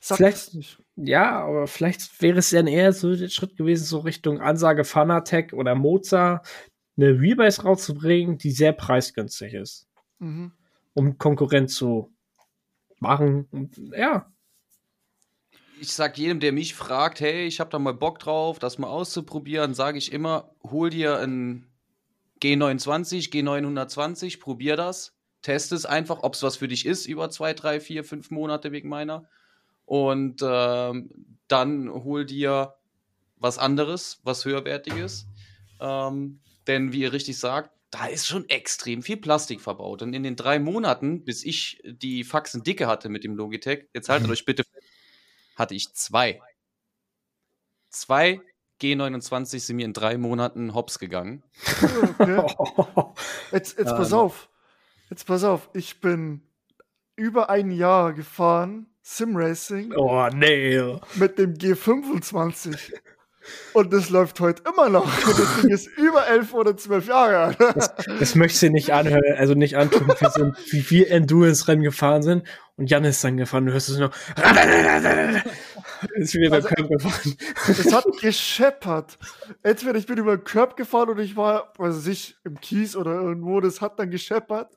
sag vielleicht- nicht. Ja, aber vielleicht wäre es dann eher so der Schritt gewesen, so Richtung Ansage Fanatec oder Mozart, eine Rebase rauszubringen, die sehr preisgünstig ist, Mhm. um Konkurrenz zu machen. Und, ja, Ich sag jedem, der mich fragt, hey, ich habe da mal Bock drauf, das mal auszuprobieren, sage ich immer, hol dir ein G29, G920, probier das, test es einfach, ob es was für dich ist über zwei, drei, vier, fünf Monate wegen meiner. Und ähm, dann hol dir was anderes, was höherwertiges. Ähm, denn wie ihr richtig sagt, da ist schon extrem viel Plastik verbaut. Und in den drei Monaten, bis ich die Faxen dicke hatte mit dem Logitech, jetzt haltet euch bitte, hatte ich zwei. Zwei G29 sind mir in drei Monaten hops gegangen. Okay. Jetzt, jetzt pass auf. Jetzt pass auf. Ich bin über ein Jahr gefahren, Simracing. Oh, nee. Mit dem G25. Und das läuft heute immer noch. Und das Ding ist über elf oder zwölf Jahre alt. Das, das möchtest du nicht anhören, also nicht antun, wie, so, wie wir Endurance-Rennen gefahren sind. Und Jan ist dann gefahren, du hörst es nur. ist wieder also, Curb gefahren. Es hat gescheppert. Entweder ich bin über den Curb gefahren oder ich war, weiß ich, im Kies oder irgendwo, das hat dann gescheppert.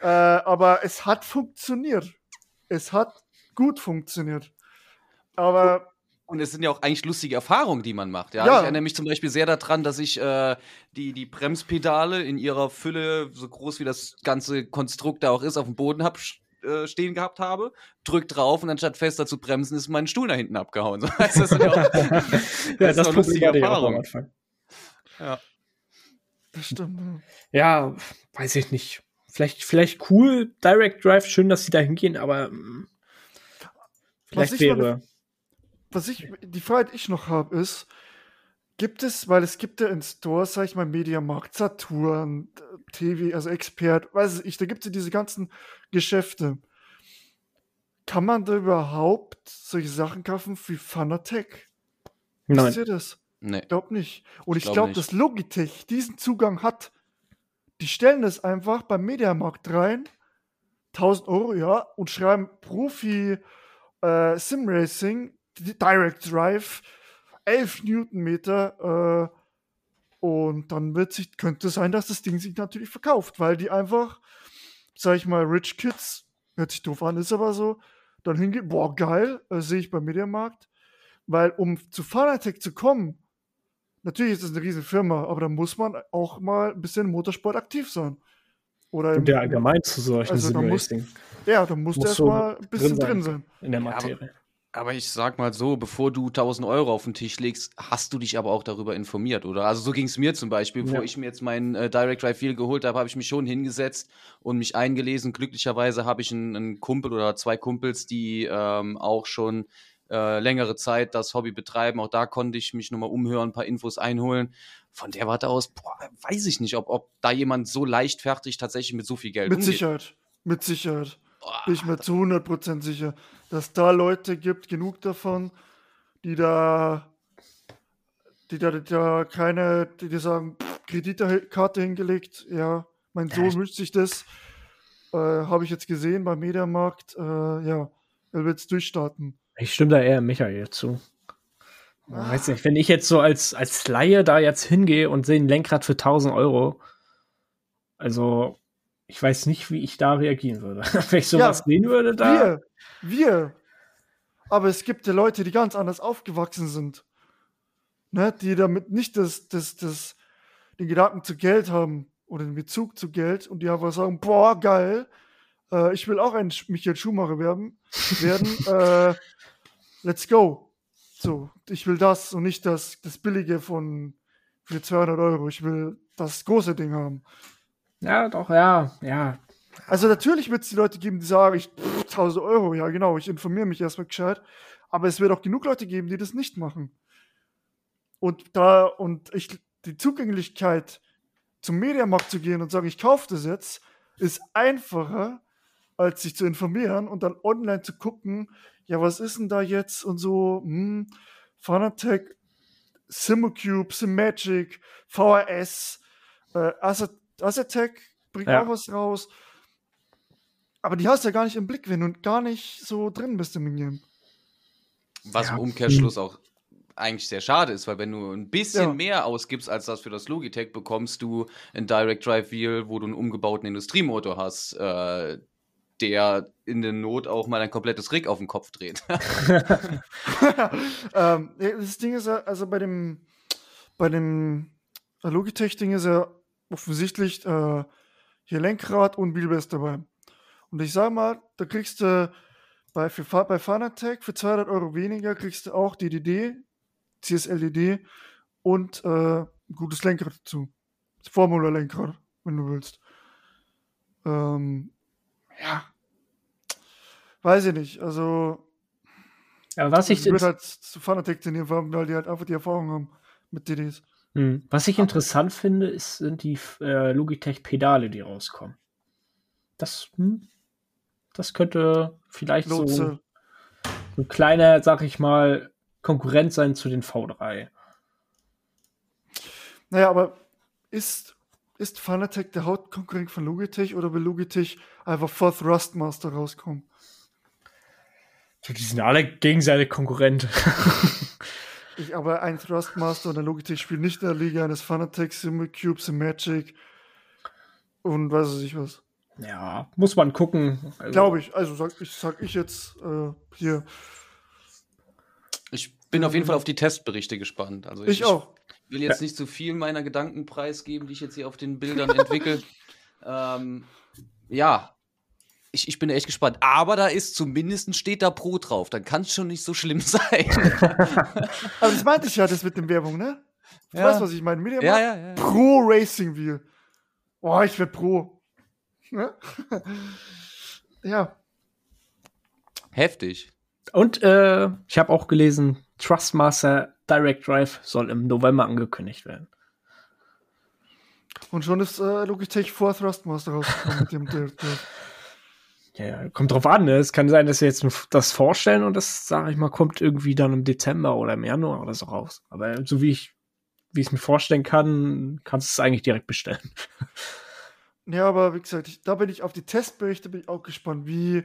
Äh, aber es hat funktioniert. Es hat gut funktioniert. Aber und es sind ja auch eigentlich lustige Erfahrungen, die man macht. Ja? ja. Ich erinnere mich zum Beispiel sehr daran, dass ich äh, die, die Bremspedale in ihrer Fülle, so groß wie das ganze Konstrukt da auch ist, auf dem Boden hab, äh, stehen gehabt habe, drück drauf und anstatt fester zu bremsen, ist mein Stuhl da hinten abgehauen. So, das ist ja, auch, das, ja, das ist lustige Erfahrung. Am Anfang. Ja. Das stimmt. Ja, weiß ich nicht. Vielleicht, vielleicht cool, Direct Drive, schön, dass sie da hingehen, aber mh, mm, vielleicht wäre was ich, die Frage, die ich noch habe, ist, gibt es, weil es gibt ja in Stores, sag ich mal, Mediamarkt, Saturn, TV, also Expert, weiß ich, da gibt es ja diese ganzen Geschäfte. Kann man da überhaupt solche Sachen kaufen wie Fanatec? Nein. Wisst ihr das? Nee. Ich glaube nicht. Und ich, ich glaube, glaub, dass Logitech diesen Zugang hat. Die stellen das einfach beim Mediamarkt rein, 1000 Euro, ja, und schreiben Profi äh, Sim Racing Direct Drive, 11 Newtonmeter. Äh, und dann wird sich, könnte es sein, dass das Ding sich natürlich verkauft, weil die einfach, sag ich mal, Rich Kids, hört sich doof an, ist aber so, dann hingehen, boah, geil, äh, sehe ich beim Mediamarkt. Weil um zu Fanatec zu kommen, natürlich ist es eine riesige Firma, aber da muss man auch mal ein bisschen im Motorsport aktiv sein. Oder im, ja allgemein zu solchen also muss, Ja, da musst, musst du erstmal ein bisschen drin sein, drin sein. In der Materie. Aber ich sag mal so, bevor du 1000 Euro auf den Tisch legst, hast du dich aber auch darüber informiert, oder? Also so ging es mir zum Beispiel, bevor ja. ich mir jetzt meinen äh, Direct Drive Wheel geholt habe, habe ich mich schon hingesetzt und mich eingelesen. Glücklicherweise habe ich einen, einen, Kumpel oder zwei Kumpels, die ähm, auch schon äh, längere Zeit das Hobby betreiben. Auch da konnte ich mich nochmal umhören, ein paar Infos einholen. Von der Warte aus, boah, weiß ich nicht, ob, ob da jemand so leichtfertig tatsächlich mit so viel Geld Mit umgeht. Sicherheit, mit Sicherheit. Boah, Bin ich mir zu 100% sicher dass da Leute gibt, genug davon, die da, die da, die da keine, die, die sagen, Kreditkarte hingelegt, ja, mein Sohn wünscht sich das, äh, habe ich jetzt gesehen beim Mediamarkt, äh, ja, er wird es durchstarten. Ich stimme da eher Michael zu. Ah. Weiß nicht, wenn ich jetzt so als, als Laie da jetzt hingehe und sehe ein Lenkrad für 1000 Euro, also ich weiß nicht, wie ich da reagieren würde. wenn ich sowas ja, sehen würde, da. Wir, wir. Aber es gibt ja Leute, die ganz anders aufgewachsen sind. Ne? Die damit nicht das, das, das, den Gedanken zu Geld haben oder den Bezug zu Geld und die einfach sagen, boah, geil, äh, ich will auch ein Michael Schumacher werden. werden äh, let's go. So, ich will das und nicht das, das Billige von für 200 Euro. Ich will das große Ding haben. Ja, doch, ja, ja. Also natürlich wird es die Leute geben, die sagen, ich pff, 1000 Euro, ja genau, ich informiere mich erstmal gescheit. Aber es wird auch genug Leute geben, die das nicht machen. Und da, und ich, die Zugänglichkeit zum Mediamarkt zu gehen und sagen, ich kaufe das jetzt, ist einfacher, als sich zu informieren und dann online zu gucken, ja, was ist denn da jetzt und so, hm, Fanatec, Simocube, Simagic, VRS, äh, Assetec bringt ja. auch was raus. Aber die hast du ja gar nicht im Blick, wenn du gar nicht so drin bist im Game. Was ja. im Umkehrschluss auch eigentlich sehr schade ist, weil wenn du ein bisschen ja. mehr ausgibst als das für das Logitech, bekommst du ein Direct Drive Wheel, wo du einen umgebauten Industriemotor hast, äh, der in der Not auch mal ein komplettes Rig auf den Kopf dreht. ähm, das Ding ist ja, also bei dem, bei dem Logitech-Ding ist ja offensichtlich äh, hier Lenkrad und Wheelbase dabei. Und ich sag mal, da kriegst du bei, für, bei Fanatec für 200 Euro weniger kriegst du auch DDD CSLED und äh, ein gutes Lenkrad dazu. Formula-Lenkrad, wenn du willst. Ähm, ja. Weiß ich nicht. Also. Aber was ich. Ich würde halt zu Fanatec tendieren, weil die halt einfach die Erfahrung haben mit DDs. Hm. Was ich interessant finde, ist, sind die äh, Logitech-Pedale, die rauskommen. Das, hm, das könnte vielleicht so ein kleiner, sag ich mal, Konkurrent sein zu den V3. Naja, aber ist, ist Fanatec der Hauptkonkurrent von Logitech oder will Logitech einfach vor Thrustmaster rauskommen? Die sind alle gegenseitig Konkurrent. ich, aber ein Thrustmaster und ein Logitech spielt nicht in der Liga eines Fanatec, Simulcube, Magic und weiß ich was. Ja, muss man gucken. Also, Glaube ich. Also sag ich, sag ich jetzt äh, hier. Ich bin auf jeden Fall auf die Testberichte gespannt. Also ich, ich auch. will jetzt nicht zu viel meiner Gedanken preisgeben, die ich jetzt hier auf den Bildern entwickle. ähm, ja, ich, ich bin echt gespannt. Aber da ist zumindest steht da Pro drauf. Dann kann es schon nicht so schlimm sein. also das meinte ich ja, das mit dem Werbung, ne? Du ja. weißt, was ich meine. Ja, ja, ja, Pro Racing Wheel. Boah, ich werde Pro. Ne? ja. Heftig. Und äh, ich habe auch gelesen, Trustmaster Direct Drive soll im November angekündigt werden. Und schon ist äh, Logitech vor Thrustmaster rausgekommen mit dem Direct Drive. Ja, kommt drauf an, ne? Es kann sein, dass sie jetzt das vorstellen und das, sage ich mal, kommt irgendwie dann im Dezember oder im Januar oder so raus. Aber so wie ich, wie ich es mir vorstellen kann, kannst du es eigentlich direkt bestellen. Ja, aber wie gesagt, ich, da bin ich auf die Testberichte bin ich auch gespannt, wie,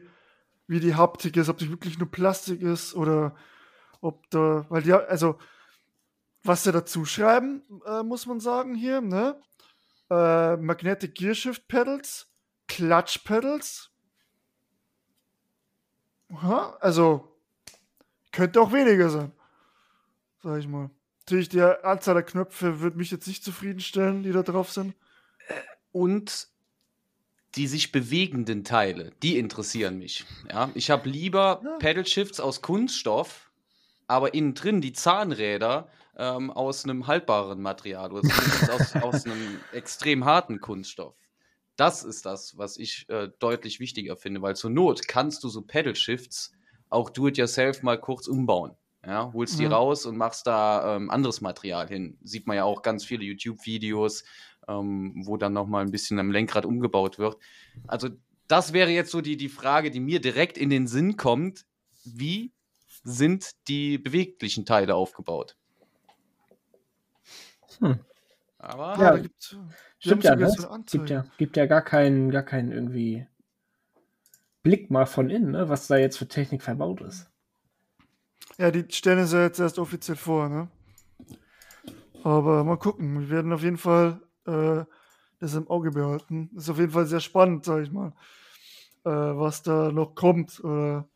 wie die Haptik ist, ob die wirklich nur Plastik ist oder ob da, weil die, also, was sie dazu schreiben, äh, muss man sagen hier, ne? Äh, Magnetic Gearshift Pedals, Clutch Pedals. Also, könnte auch weniger sein, sag ich mal. Natürlich, die Anzahl der Knöpfe wird mich jetzt nicht zufriedenstellen, die da drauf sind. Und die sich bewegenden Teile, die interessieren mich. Ja, ich habe lieber ja. Pedal Shifts aus Kunststoff, aber innen drin die Zahnräder ähm, aus einem haltbaren Material oder aus, aus einem extrem harten Kunststoff. Das ist das, was ich äh, deutlich wichtiger finde, weil zur Not kannst du so Pedal Shifts auch do-it-yourself mal kurz umbauen. Ja, holst die mhm. raus und machst da ähm, anderes Material hin. Sieht man ja auch ganz viele YouTube-Videos, ähm, wo dann nochmal ein bisschen am Lenkrad umgebaut wird. Also das wäre jetzt so die, die Frage, die mir direkt in den Sinn kommt. Wie sind die beweglichen Teile aufgebaut? Hm. Aber ja, da gibt's, stimmt ja, ne? gibt ja, gibt ja gar keinen, gar keinen irgendwie Blick mal von innen, ne? was da jetzt für Technik verbaut ist. Ja, die stellen sie jetzt erst offiziell vor, ne? Aber mal gucken. Wir werden auf jeden Fall äh, das im Auge behalten. Ist auf jeden Fall sehr spannend, sag ich mal, äh, was da noch kommt oder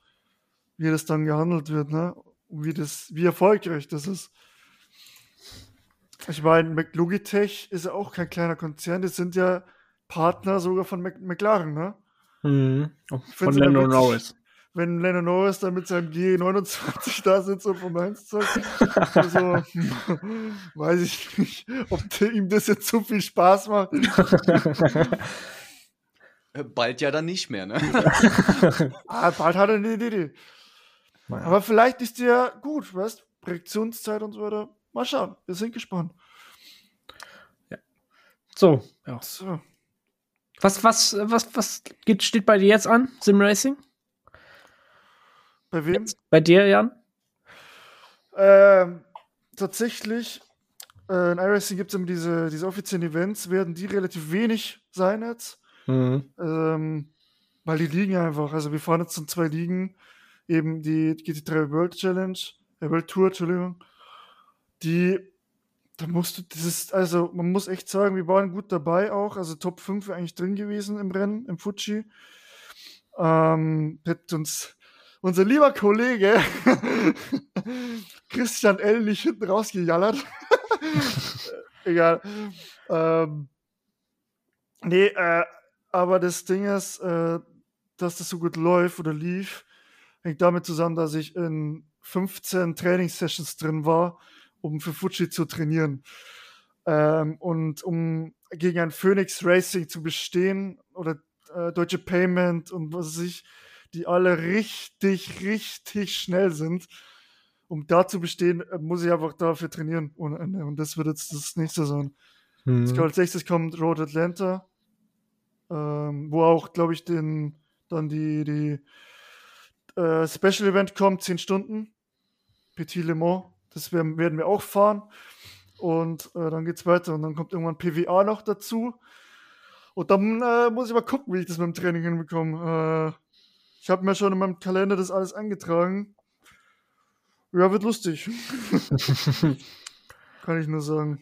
wie das dann gehandelt wird, ne? Und wie das, wie erfolgreich das ist. Ich meine, Logitech ist ja auch kein kleiner Konzern, das sind ja Partner sogar von Mac McLaren, ne? Mhm. Von Lando Norris wenn Lennon Norris da mit seinem G29 da sitzt und vom Mainz zockt. Also, weiß ich nicht, ob ihm das jetzt zu viel Spaß macht. Bald ja dann nicht mehr, ne? ah, bald hat er eine Idee. Aber vielleicht ist der gut, weißt Projektionszeit und so weiter. Mal schauen, wir sind gespannt. Ja. So, ja. So. Was, was, was, was steht bei dir jetzt an? Sim Racing? Bei wem? Bei dir, Jan? Ähm, tatsächlich, äh, in iRacing gibt es immer diese, diese offiziellen Events, werden die relativ wenig sein jetzt. Mhm. Ähm, weil die liegen einfach. Also wir fahren jetzt in zwei Ligen, eben die GT3 World Challenge, äh, World Tour, Entschuldigung. Die, da musst du, das ist, also man muss echt sagen, wir waren gut dabei auch. Also Top 5 eigentlich drin gewesen im Rennen, im Fuji. Ähm, hätte uns unser lieber Kollege Christian L. nicht hinten rausgejallert. Egal. Ähm, nee, äh, aber das Ding ist, äh, dass das so gut läuft oder lief, hängt damit zusammen, dass ich in 15 Trainingssessions drin war um für Fuji zu trainieren. Ähm, und um gegen ein Phoenix Racing zu bestehen oder äh, Deutsche Payment und was weiß ich, die alle richtig, richtig schnell sind. Um da zu bestehen, äh, muss ich einfach dafür trainieren ohne Ende. Und das wird jetzt das nächste sein. Mhm. Als nächstes kommt Road Atlanta, ähm, wo auch, glaube ich, den, dann die, die äh, Special Event kommt, 10 Stunden. Petit Le Mans, das werden, werden wir auch fahren. Und äh, dann es weiter. Und dann kommt irgendwann PWA noch dazu. Und dann äh, muss ich mal gucken, wie ich das mit dem Training hinbekomme. Äh, ich habe mir schon in meinem Kalender das alles angetragen. Ja, wird lustig. Kann ich nur sagen.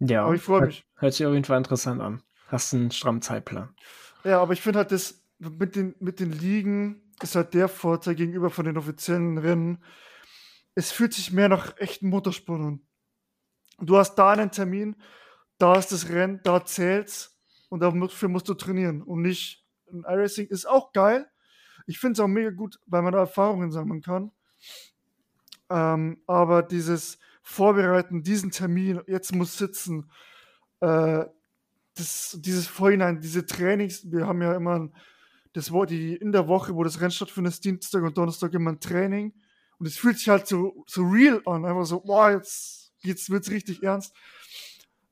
Ja, aber ich freue mich. Hört sich auf jeden Fall interessant an. Hast einen strammen Zeitplan. Ja, aber ich finde halt, das mit den, mit den Ligen ist halt der Vorteil gegenüber von den offiziellen Rennen. Es fühlt sich mehr nach echten Motorsport an. Du hast da einen Termin, da ist das Rennen, da zählt's und dafür musst du trainieren und nicht ein iRacing ist auch geil. Ich finde es auch mega gut, weil man da Erfahrungen sammeln kann. Ähm, aber dieses Vorbereiten, diesen Termin, jetzt muss sitzen, äh, das, dieses Vorhinein, diese Trainings, wir haben ja immer das die in der Woche, wo das Rennen stattfindet, Dienstag und Donnerstag immer ein Training. Und es fühlt sich halt so, so real an, einfach so, boah, jetzt geht's, wird's richtig ernst.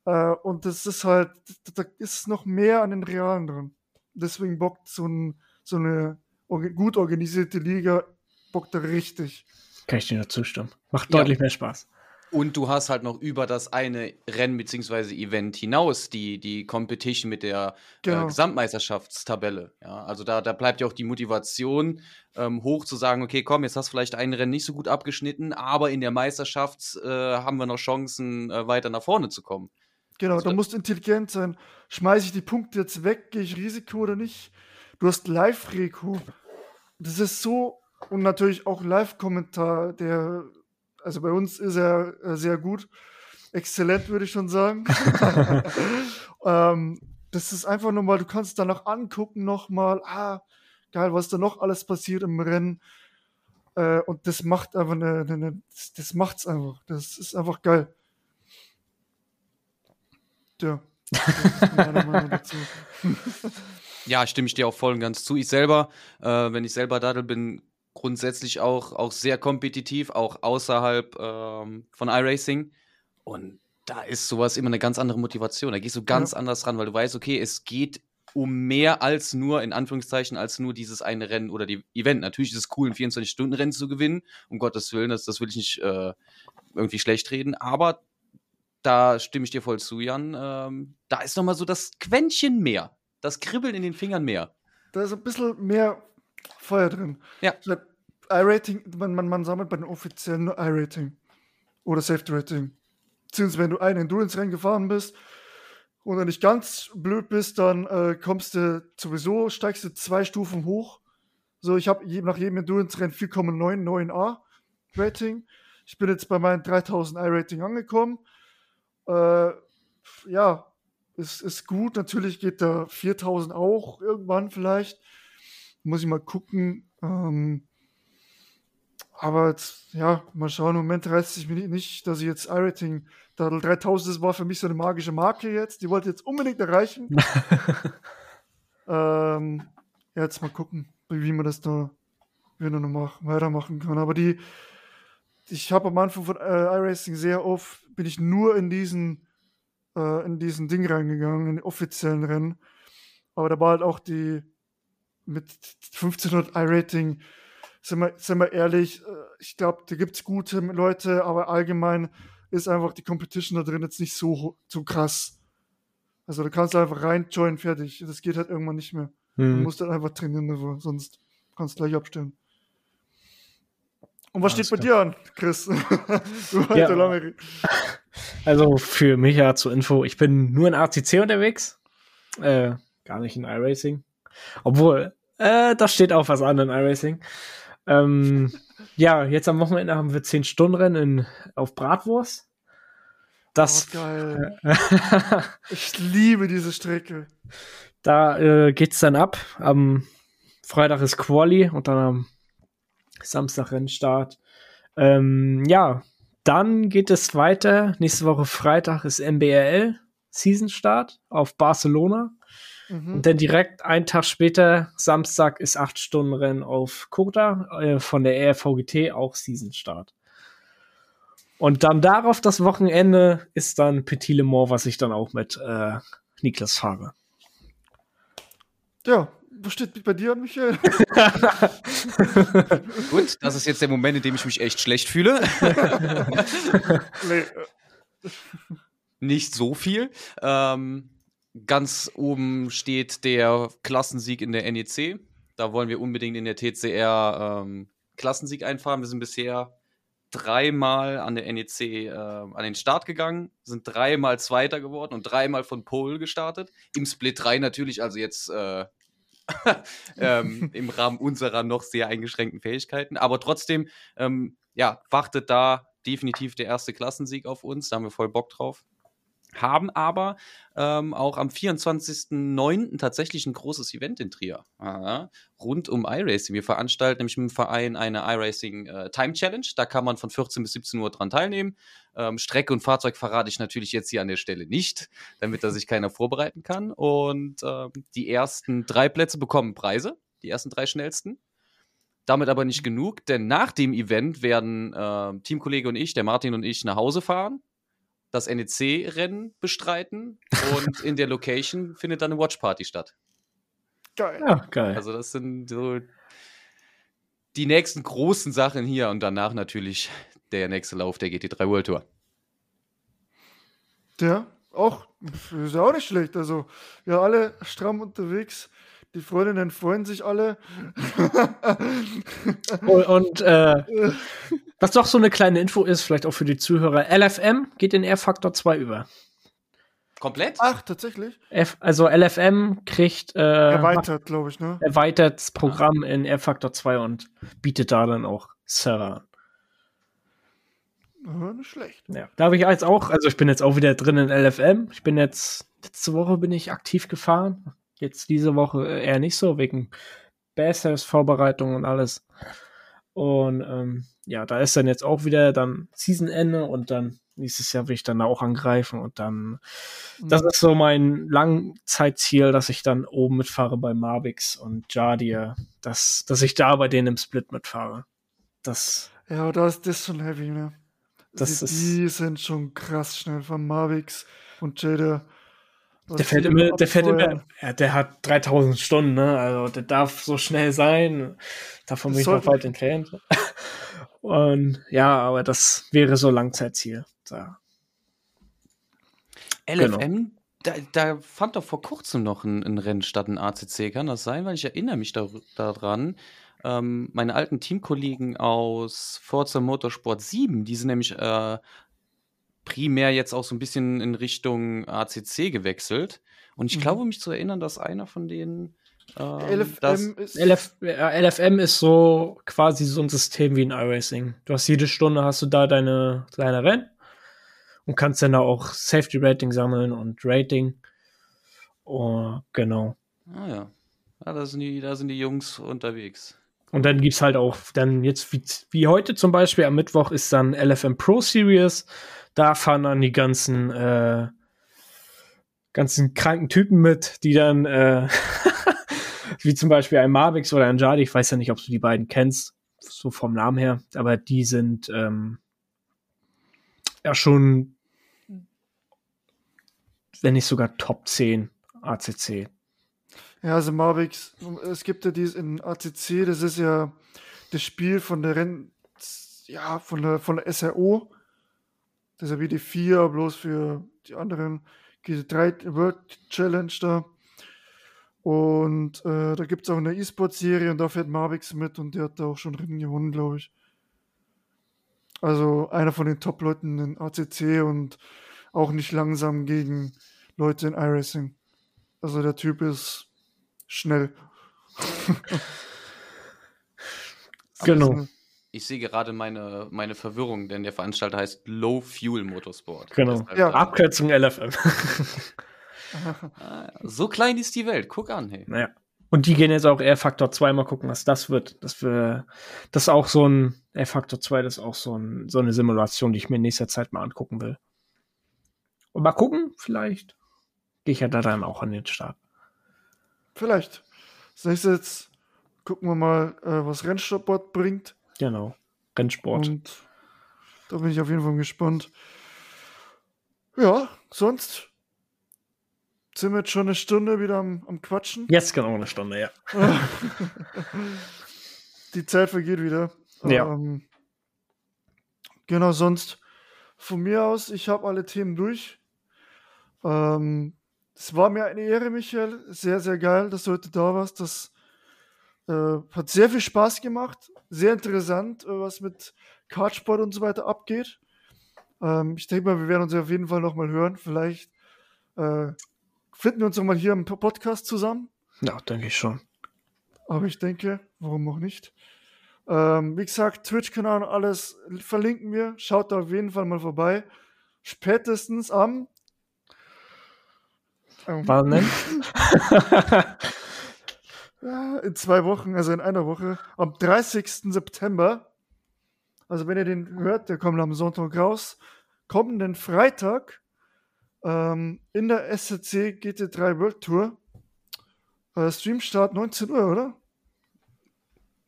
Äh, und das ist halt, da ist noch mehr an den Realen drin deswegen bockt so, ein, so eine gut organisierte Liga, bockt da richtig. Kann ich dir nur zustimmen. Macht deutlich ja. mehr Spaß. Und du hast halt noch über das eine Rennen bzw. Event hinaus die, die Competition mit der äh, genau. äh, Gesamtmeisterschaftstabelle. Ja, also da, da bleibt ja auch die Motivation ähm, hoch zu sagen, okay, komm, jetzt hast du vielleicht ein Rennen nicht so gut abgeschnitten, aber in der Meisterschaft äh, haben wir noch Chancen, äh, weiter nach vorne zu kommen. Genau, also, da musst du intelligent sein. Schmeiße ich die Punkte jetzt weg, gehe ich Risiko oder nicht? Du hast Live-Reko. Das ist so, und natürlich auch Live-Kommentar, der, also bei uns ist er äh, sehr gut. Exzellent, würde ich schon sagen. ähm, das ist einfach nur mal, du kannst danach angucken nochmal, ah, geil, was da noch alles passiert im Rennen. Äh, und das macht einfach eine, eine, das, das macht's einfach. Das ist einfach geil. Ja. ja, stimme ich dir auch voll und ganz zu. Ich selber, äh, wenn ich selber Daddel bin, grundsätzlich auch, auch sehr kompetitiv, auch außerhalb ähm, von iRacing. Und da ist sowas immer eine ganz andere Motivation. Da gehst du ganz ja. anders ran, weil du weißt, okay, es geht um mehr als nur, in Anführungszeichen, als nur dieses eine Rennen oder die Event. Natürlich ist es cool, ein 24-Stunden-Rennen zu gewinnen, um Gottes Willen, das, das will ich nicht äh, irgendwie schlecht reden, aber da stimme ich dir voll zu, Jan. Ähm, da ist noch mal so das Quäntchen mehr. Das Kribbeln in den Fingern mehr. Da ist ein bisschen mehr Feuer drin. Ja. I-Rating, man, man, man sammelt bei den offiziellen nur I-Rating oder Safety-Rating. Beziehungsweise, wenn du einen Endurance-Rennen gefahren bist und nicht ganz blöd bist, dann äh, kommst du sowieso, steigst du zwei Stufen hoch. So, ich habe je, nach jedem Endurance-Rennen 4,99a Rating. Ich bin jetzt bei meinem 3000 I-Rating angekommen. Äh, ja, ist, ist gut. Natürlich geht da 4000 auch irgendwann vielleicht. Muss ich mal gucken. Ähm, aber jetzt, ja, mal schauen. Im Moment reizt sich mir nicht, dass ich jetzt iRating, da 3000, das war für mich so eine magische Marke jetzt. Die wollte ich jetzt unbedingt erreichen. ähm, ja, jetzt mal gucken, wie man das da wieder noch machen, weitermachen kann. Aber die, ich habe am Anfang von äh, iRacing sehr oft, bin ich nur in diesen, äh, in diesen Ding reingegangen, in den offiziellen Rennen. Aber da war halt auch die, mit 1500 iRating, sind wir, sind wir ehrlich, äh, ich glaube, da gibt es gute Leute, aber allgemein ist einfach die Competition da drin jetzt nicht so, so krass. Also da kannst du einfach rein joinen, fertig. Das geht halt irgendwann nicht mehr. Mhm. Du musst dann einfach trainieren, sonst kannst du gleich abstellen. Und was Alles steht bei klar. dir an, Chris? du ja. lange Also für mich ja zur Info, ich bin nur in ACC unterwegs. Äh, gar nicht in iRacing. Obwohl, äh, da steht auch was an in iRacing. Ähm, ja, jetzt am Wochenende haben wir 10-Stunden-Rennen auf Bratwurst. Das. Oh, geil. ich liebe diese Strecke. Da äh, geht's dann ab. Am Freitag ist Quali und dann am Samstag Rennstart. Ähm, ja, dann geht es weiter. Nächste Woche Freitag ist MBRL Season Start auf Barcelona. Mhm. Und dann direkt einen Tag später, Samstag, ist 8 Stunden Rennen auf Kota äh, von der ERVGT auch Season Start. Und dann darauf das Wochenende ist dann Petit Le Mans, was ich dann auch mit äh, Niklas fahre. Ja, wo steht bei dir, Michael? Gut, das ist jetzt der Moment, in dem ich mich echt schlecht fühle. nee. Äh. Nicht so viel. Ähm, ganz oben steht der Klassensieg in der NEC. Da wollen wir unbedingt in der TCR ähm, Klassensieg einfahren. Wir sind bisher dreimal an der NEC äh, an den Start gegangen, sind dreimal Zweiter geworden und dreimal von Pole gestartet. Im Split 3 natürlich, also jetzt äh, ähm, im Rahmen unserer noch sehr eingeschränkten Fähigkeiten. Aber trotzdem, ähm, ja, wartet da definitiv der erste Klassensieg auf uns. Da haben wir voll Bock drauf haben aber ähm, auch am 24.09. tatsächlich ein großes Event in Trier Aha. rund um iRacing. Wir veranstalten nämlich dem Verein eine iRacing äh, Time Challenge. Da kann man von 14 bis 17 Uhr dran teilnehmen. Ähm, Strecke und Fahrzeug verrate ich natürlich jetzt hier an der Stelle nicht, damit da sich keiner vorbereiten kann. Und ähm, die ersten drei Plätze bekommen Preise, die ersten drei schnellsten. Damit aber nicht genug, denn nach dem Event werden äh, Teamkollege und ich, der Martin und ich, nach Hause fahren das NEC-Rennen bestreiten und in der Location findet dann eine Watchparty statt. Geil. Ja, geil. Also das sind so die nächsten großen Sachen hier und danach natürlich der nächste Lauf der GT3 World Tour. Ja, auch, ist ja auch nicht schlecht. Also, wir alle stramm unterwegs. Die Freundinnen freuen sich alle. und, und äh, was doch so eine kleine Info ist, vielleicht auch für die Zuhörer, LFM geht in R-Faktor 2 über. Komplett? Ach, tatsächlich? F, also LFM kriegt äh, erweitert, glaube ich, ne? Erweitert das Programm ah. in R-Faktor 2 und bietet da dann auch Server an. Ja, nicht schlecht. Ja, da habe ich jetzt auch, also ich bin jetzt auch wieder drin in LFM. Ich bin jetzt, letzte Woche bin ich aktiv gefahren. Jetzt diese Woche eher nicht so, wegen Bassers Vorbereitung und alles. Und ähm, ja, da ist dann jetzt auch wieder dann Seasonende und dann nächstes Jahr will ich dann auch angreifen und dann, das ist so mein Langzeitziel, dass ich dann oben mitfahre bei Mavix und Jardia, dass, dass ich da bei denen im Split mitfahre. Das. Ja, das, das ist schon heavy, ne? Das die, ist, die sind schon krass schnell von Mavix und Jada. Der fährt immer, der fährt immer, ja, der hat 3000 Stunden, ne? Also der darf so schnell sein. Davon das bin ich noch weit entfernt. Und ja, aber das wäre so Langzeitziel. Da. LFM, genau. da, da, fand doch vor kurzem noch ein, ein, Rennen statt, ein ACC. Kann das sein? Weil ich erinnere mich da, daran. Ähm, meine alten Teamkollegen aus Forza Motorsport 7, die sind nämlich äh, primär jetzt auch so ein bisschen in Richtung ACC gewechselt. Und ich mhm. glaube, mich zu erinnern, dass einer von denen. Ähm, LFM, ist LF, LFM ist so quasi so ein System wie ein iRacing. Du hast jede Stunde hast du da deine kleine Rennen und kannst dann da auch Safety Rating sammeln und Rating. Oh, genau. Ah ja. ja da, sind die, da sind die Jungs unterwegs. Und dann gibt es halt auch, dann jetzt wie, wie heute zum Beispiel am Mittwoch ist dann LFM Pro Series. Da fahren dann die ganzen, äh, ganzen kranken Typen mit, die dann, äh, wie zum Beispiel ein Mavix oder ein Jadi, ich weiß ja nicht, ob du die beiden kennst, so vom Namen her, aber die sind ähm, ja schon, wenn nicht sogar Top 10 ACC. Ja, also Mavix, es gibt ja dies in ACC, das ist ja das Spiel von der Renn, ja, von der, von der SRO. Das ist ja wie die 4, bloß für die anderen GT3 World Challenge da. Und äh, da gibt es auch eine E-Sport-Serie und da fährt Marvix mit und der hat da auch schon Rennen gewonnen, glaube ich. Also einer von den Top-Leuten in ACC und auch nicht langsam gegen Leute in iRacing. Also der Typ ist schnell. genau. Ich sehe gerade meine, meine Verwirrung, denn der Veranstalter heißt Low Fuel Motorsport. Genau. Ja. Abkürzung LFM. Ah, so klein ist die Welt. Guck an, hey. Naja. Und die gehen jetzt auch eher Faktor 2 mal gucken, was das wird. Dass wir, das ist auch so ein, F-Factor 2 das ist auch so, ein, so eine Simulation, die ich mir in nächster Zeit mal angucken will. Und mal gucken, vielleicht gehe ich ja da dann auch an den Start. Vielleicht. Das nächste jetzt gucken wir mal, äh, was Rennsport bringt. Genau, Rennsport. Und da bin ich auf jeden Fall gespannt. Ja, sonst sind wir jetzt schon eine Stunde wieder am, am Quatschen. Jetzt genau eine Stunde, ja. Die Zeit vergeht wieder. Ja. Ähm, genau, sonst von mir aus, ich habe alle Themen durch. Ähm, es war mir eine Ehre, Michael. Sehr, sehr geil, dass du heute da warst. Das äh, hat sehr viel Spaß gemacht. Sehr interessant, äh, was mit Kartsport und so weiter abgeht. Ähm, ich denke mal, wir werden uns auf jeden Fall nochmal hören. Vielleicht äh, finden wir uns nochmal hier im Podcast zusammen. Ja, denke ich schon. Aber ich denke, warum auch nicht? Ähm, wie gesagt, Twitch-Kanal und alles verlinken wir. Schaut da auf jeden Fall mal vorbei. Spätestens am. Ähm, Wann denn? in zwei Wochen, also in einer Woche, am 30. September. Also, wenn ihr den hört, der kommt am Sonntag raus. Kommenden Freitag ähm, in der SCC GT3 World Tour. Äh, Streamstart 19 Uhr, oder?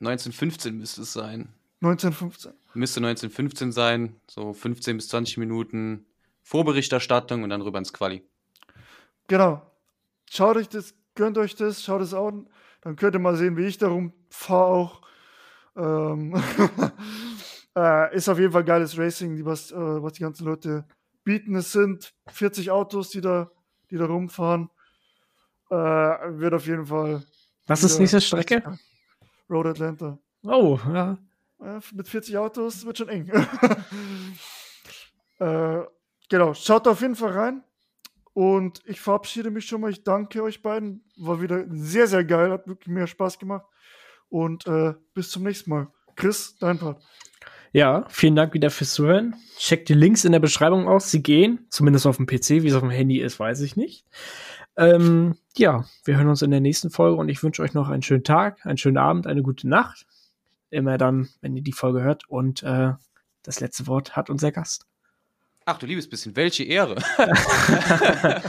1915 müsste es sein. 1915. Müsste 1915 sein, so 15 bis 20 Minuten Vorberichterstattung und dann rüber ins Quali. Genau. Schaut euch das, gönnt euch das, schaut es auch. Dann könnt ihr mal sehen, wie ich darum fahre auch. Ähm äh, ist auf jeden Fall geiles Racing, was, äh, was die ganzen Leute bieten. Es sind 40 Autos, die da, die da rumfahren. Äh, wird auf jeden Fall. Was ist nächste Strecke? Road Atlanta. Oh, ja. ja mit 40 Autos wird schon eng. äh, genau, schaut auf jeden Fall rein. Und ich verabschiede mich schon mal. Ich danke euch beiden. War wieder sehr, sehr geil. Hat wirklich mehr Spaß gemacht. Und äh, bis zum nächsten Mal. Chris, dein Part. Ja, vielen Dank wieder fürs Zuhören. Checkt die Links in der Beschreibung aus. Sie gehen, zumindest auf dem PC. Wie es auf dem Handy ist, weiß ich nicht. Ähm, ja, wir hören uns in der nächsten Folge und ich wünsche euch noch einen schönen Tag, einen schönen Abend, eine gute Nacht. Immer dann, wenn ihr die Folge hört. Und äh, das letzte Wort hat unser Gast. Ach du liebes bisschen, welche Ehre.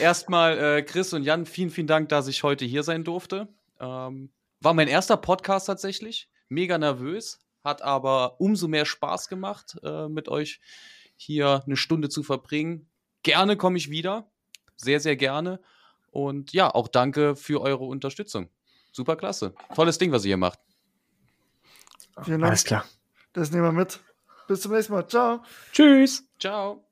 Erstmal äh, Chris und Jan, vielen, vielen Dank, dass ich heute hier sein durfte. Ähm, war mein erster Podcast tatsächlich. Mega nervös, hat aber umso mehr Spaß gemacht, äh, mit euch hier eine Stunde zu verbringen. Gerne komme ich wieder. Sehr, sehr gerne. Und ja, auch danke für eure Unterstützung. Super klasse. Tolles Ding, was ihr hier macht. Vielen Dank. Alles klar. Das nehmen wir mit. Bis zum nächsten Mal. Ciao. Tschüss. Ciao.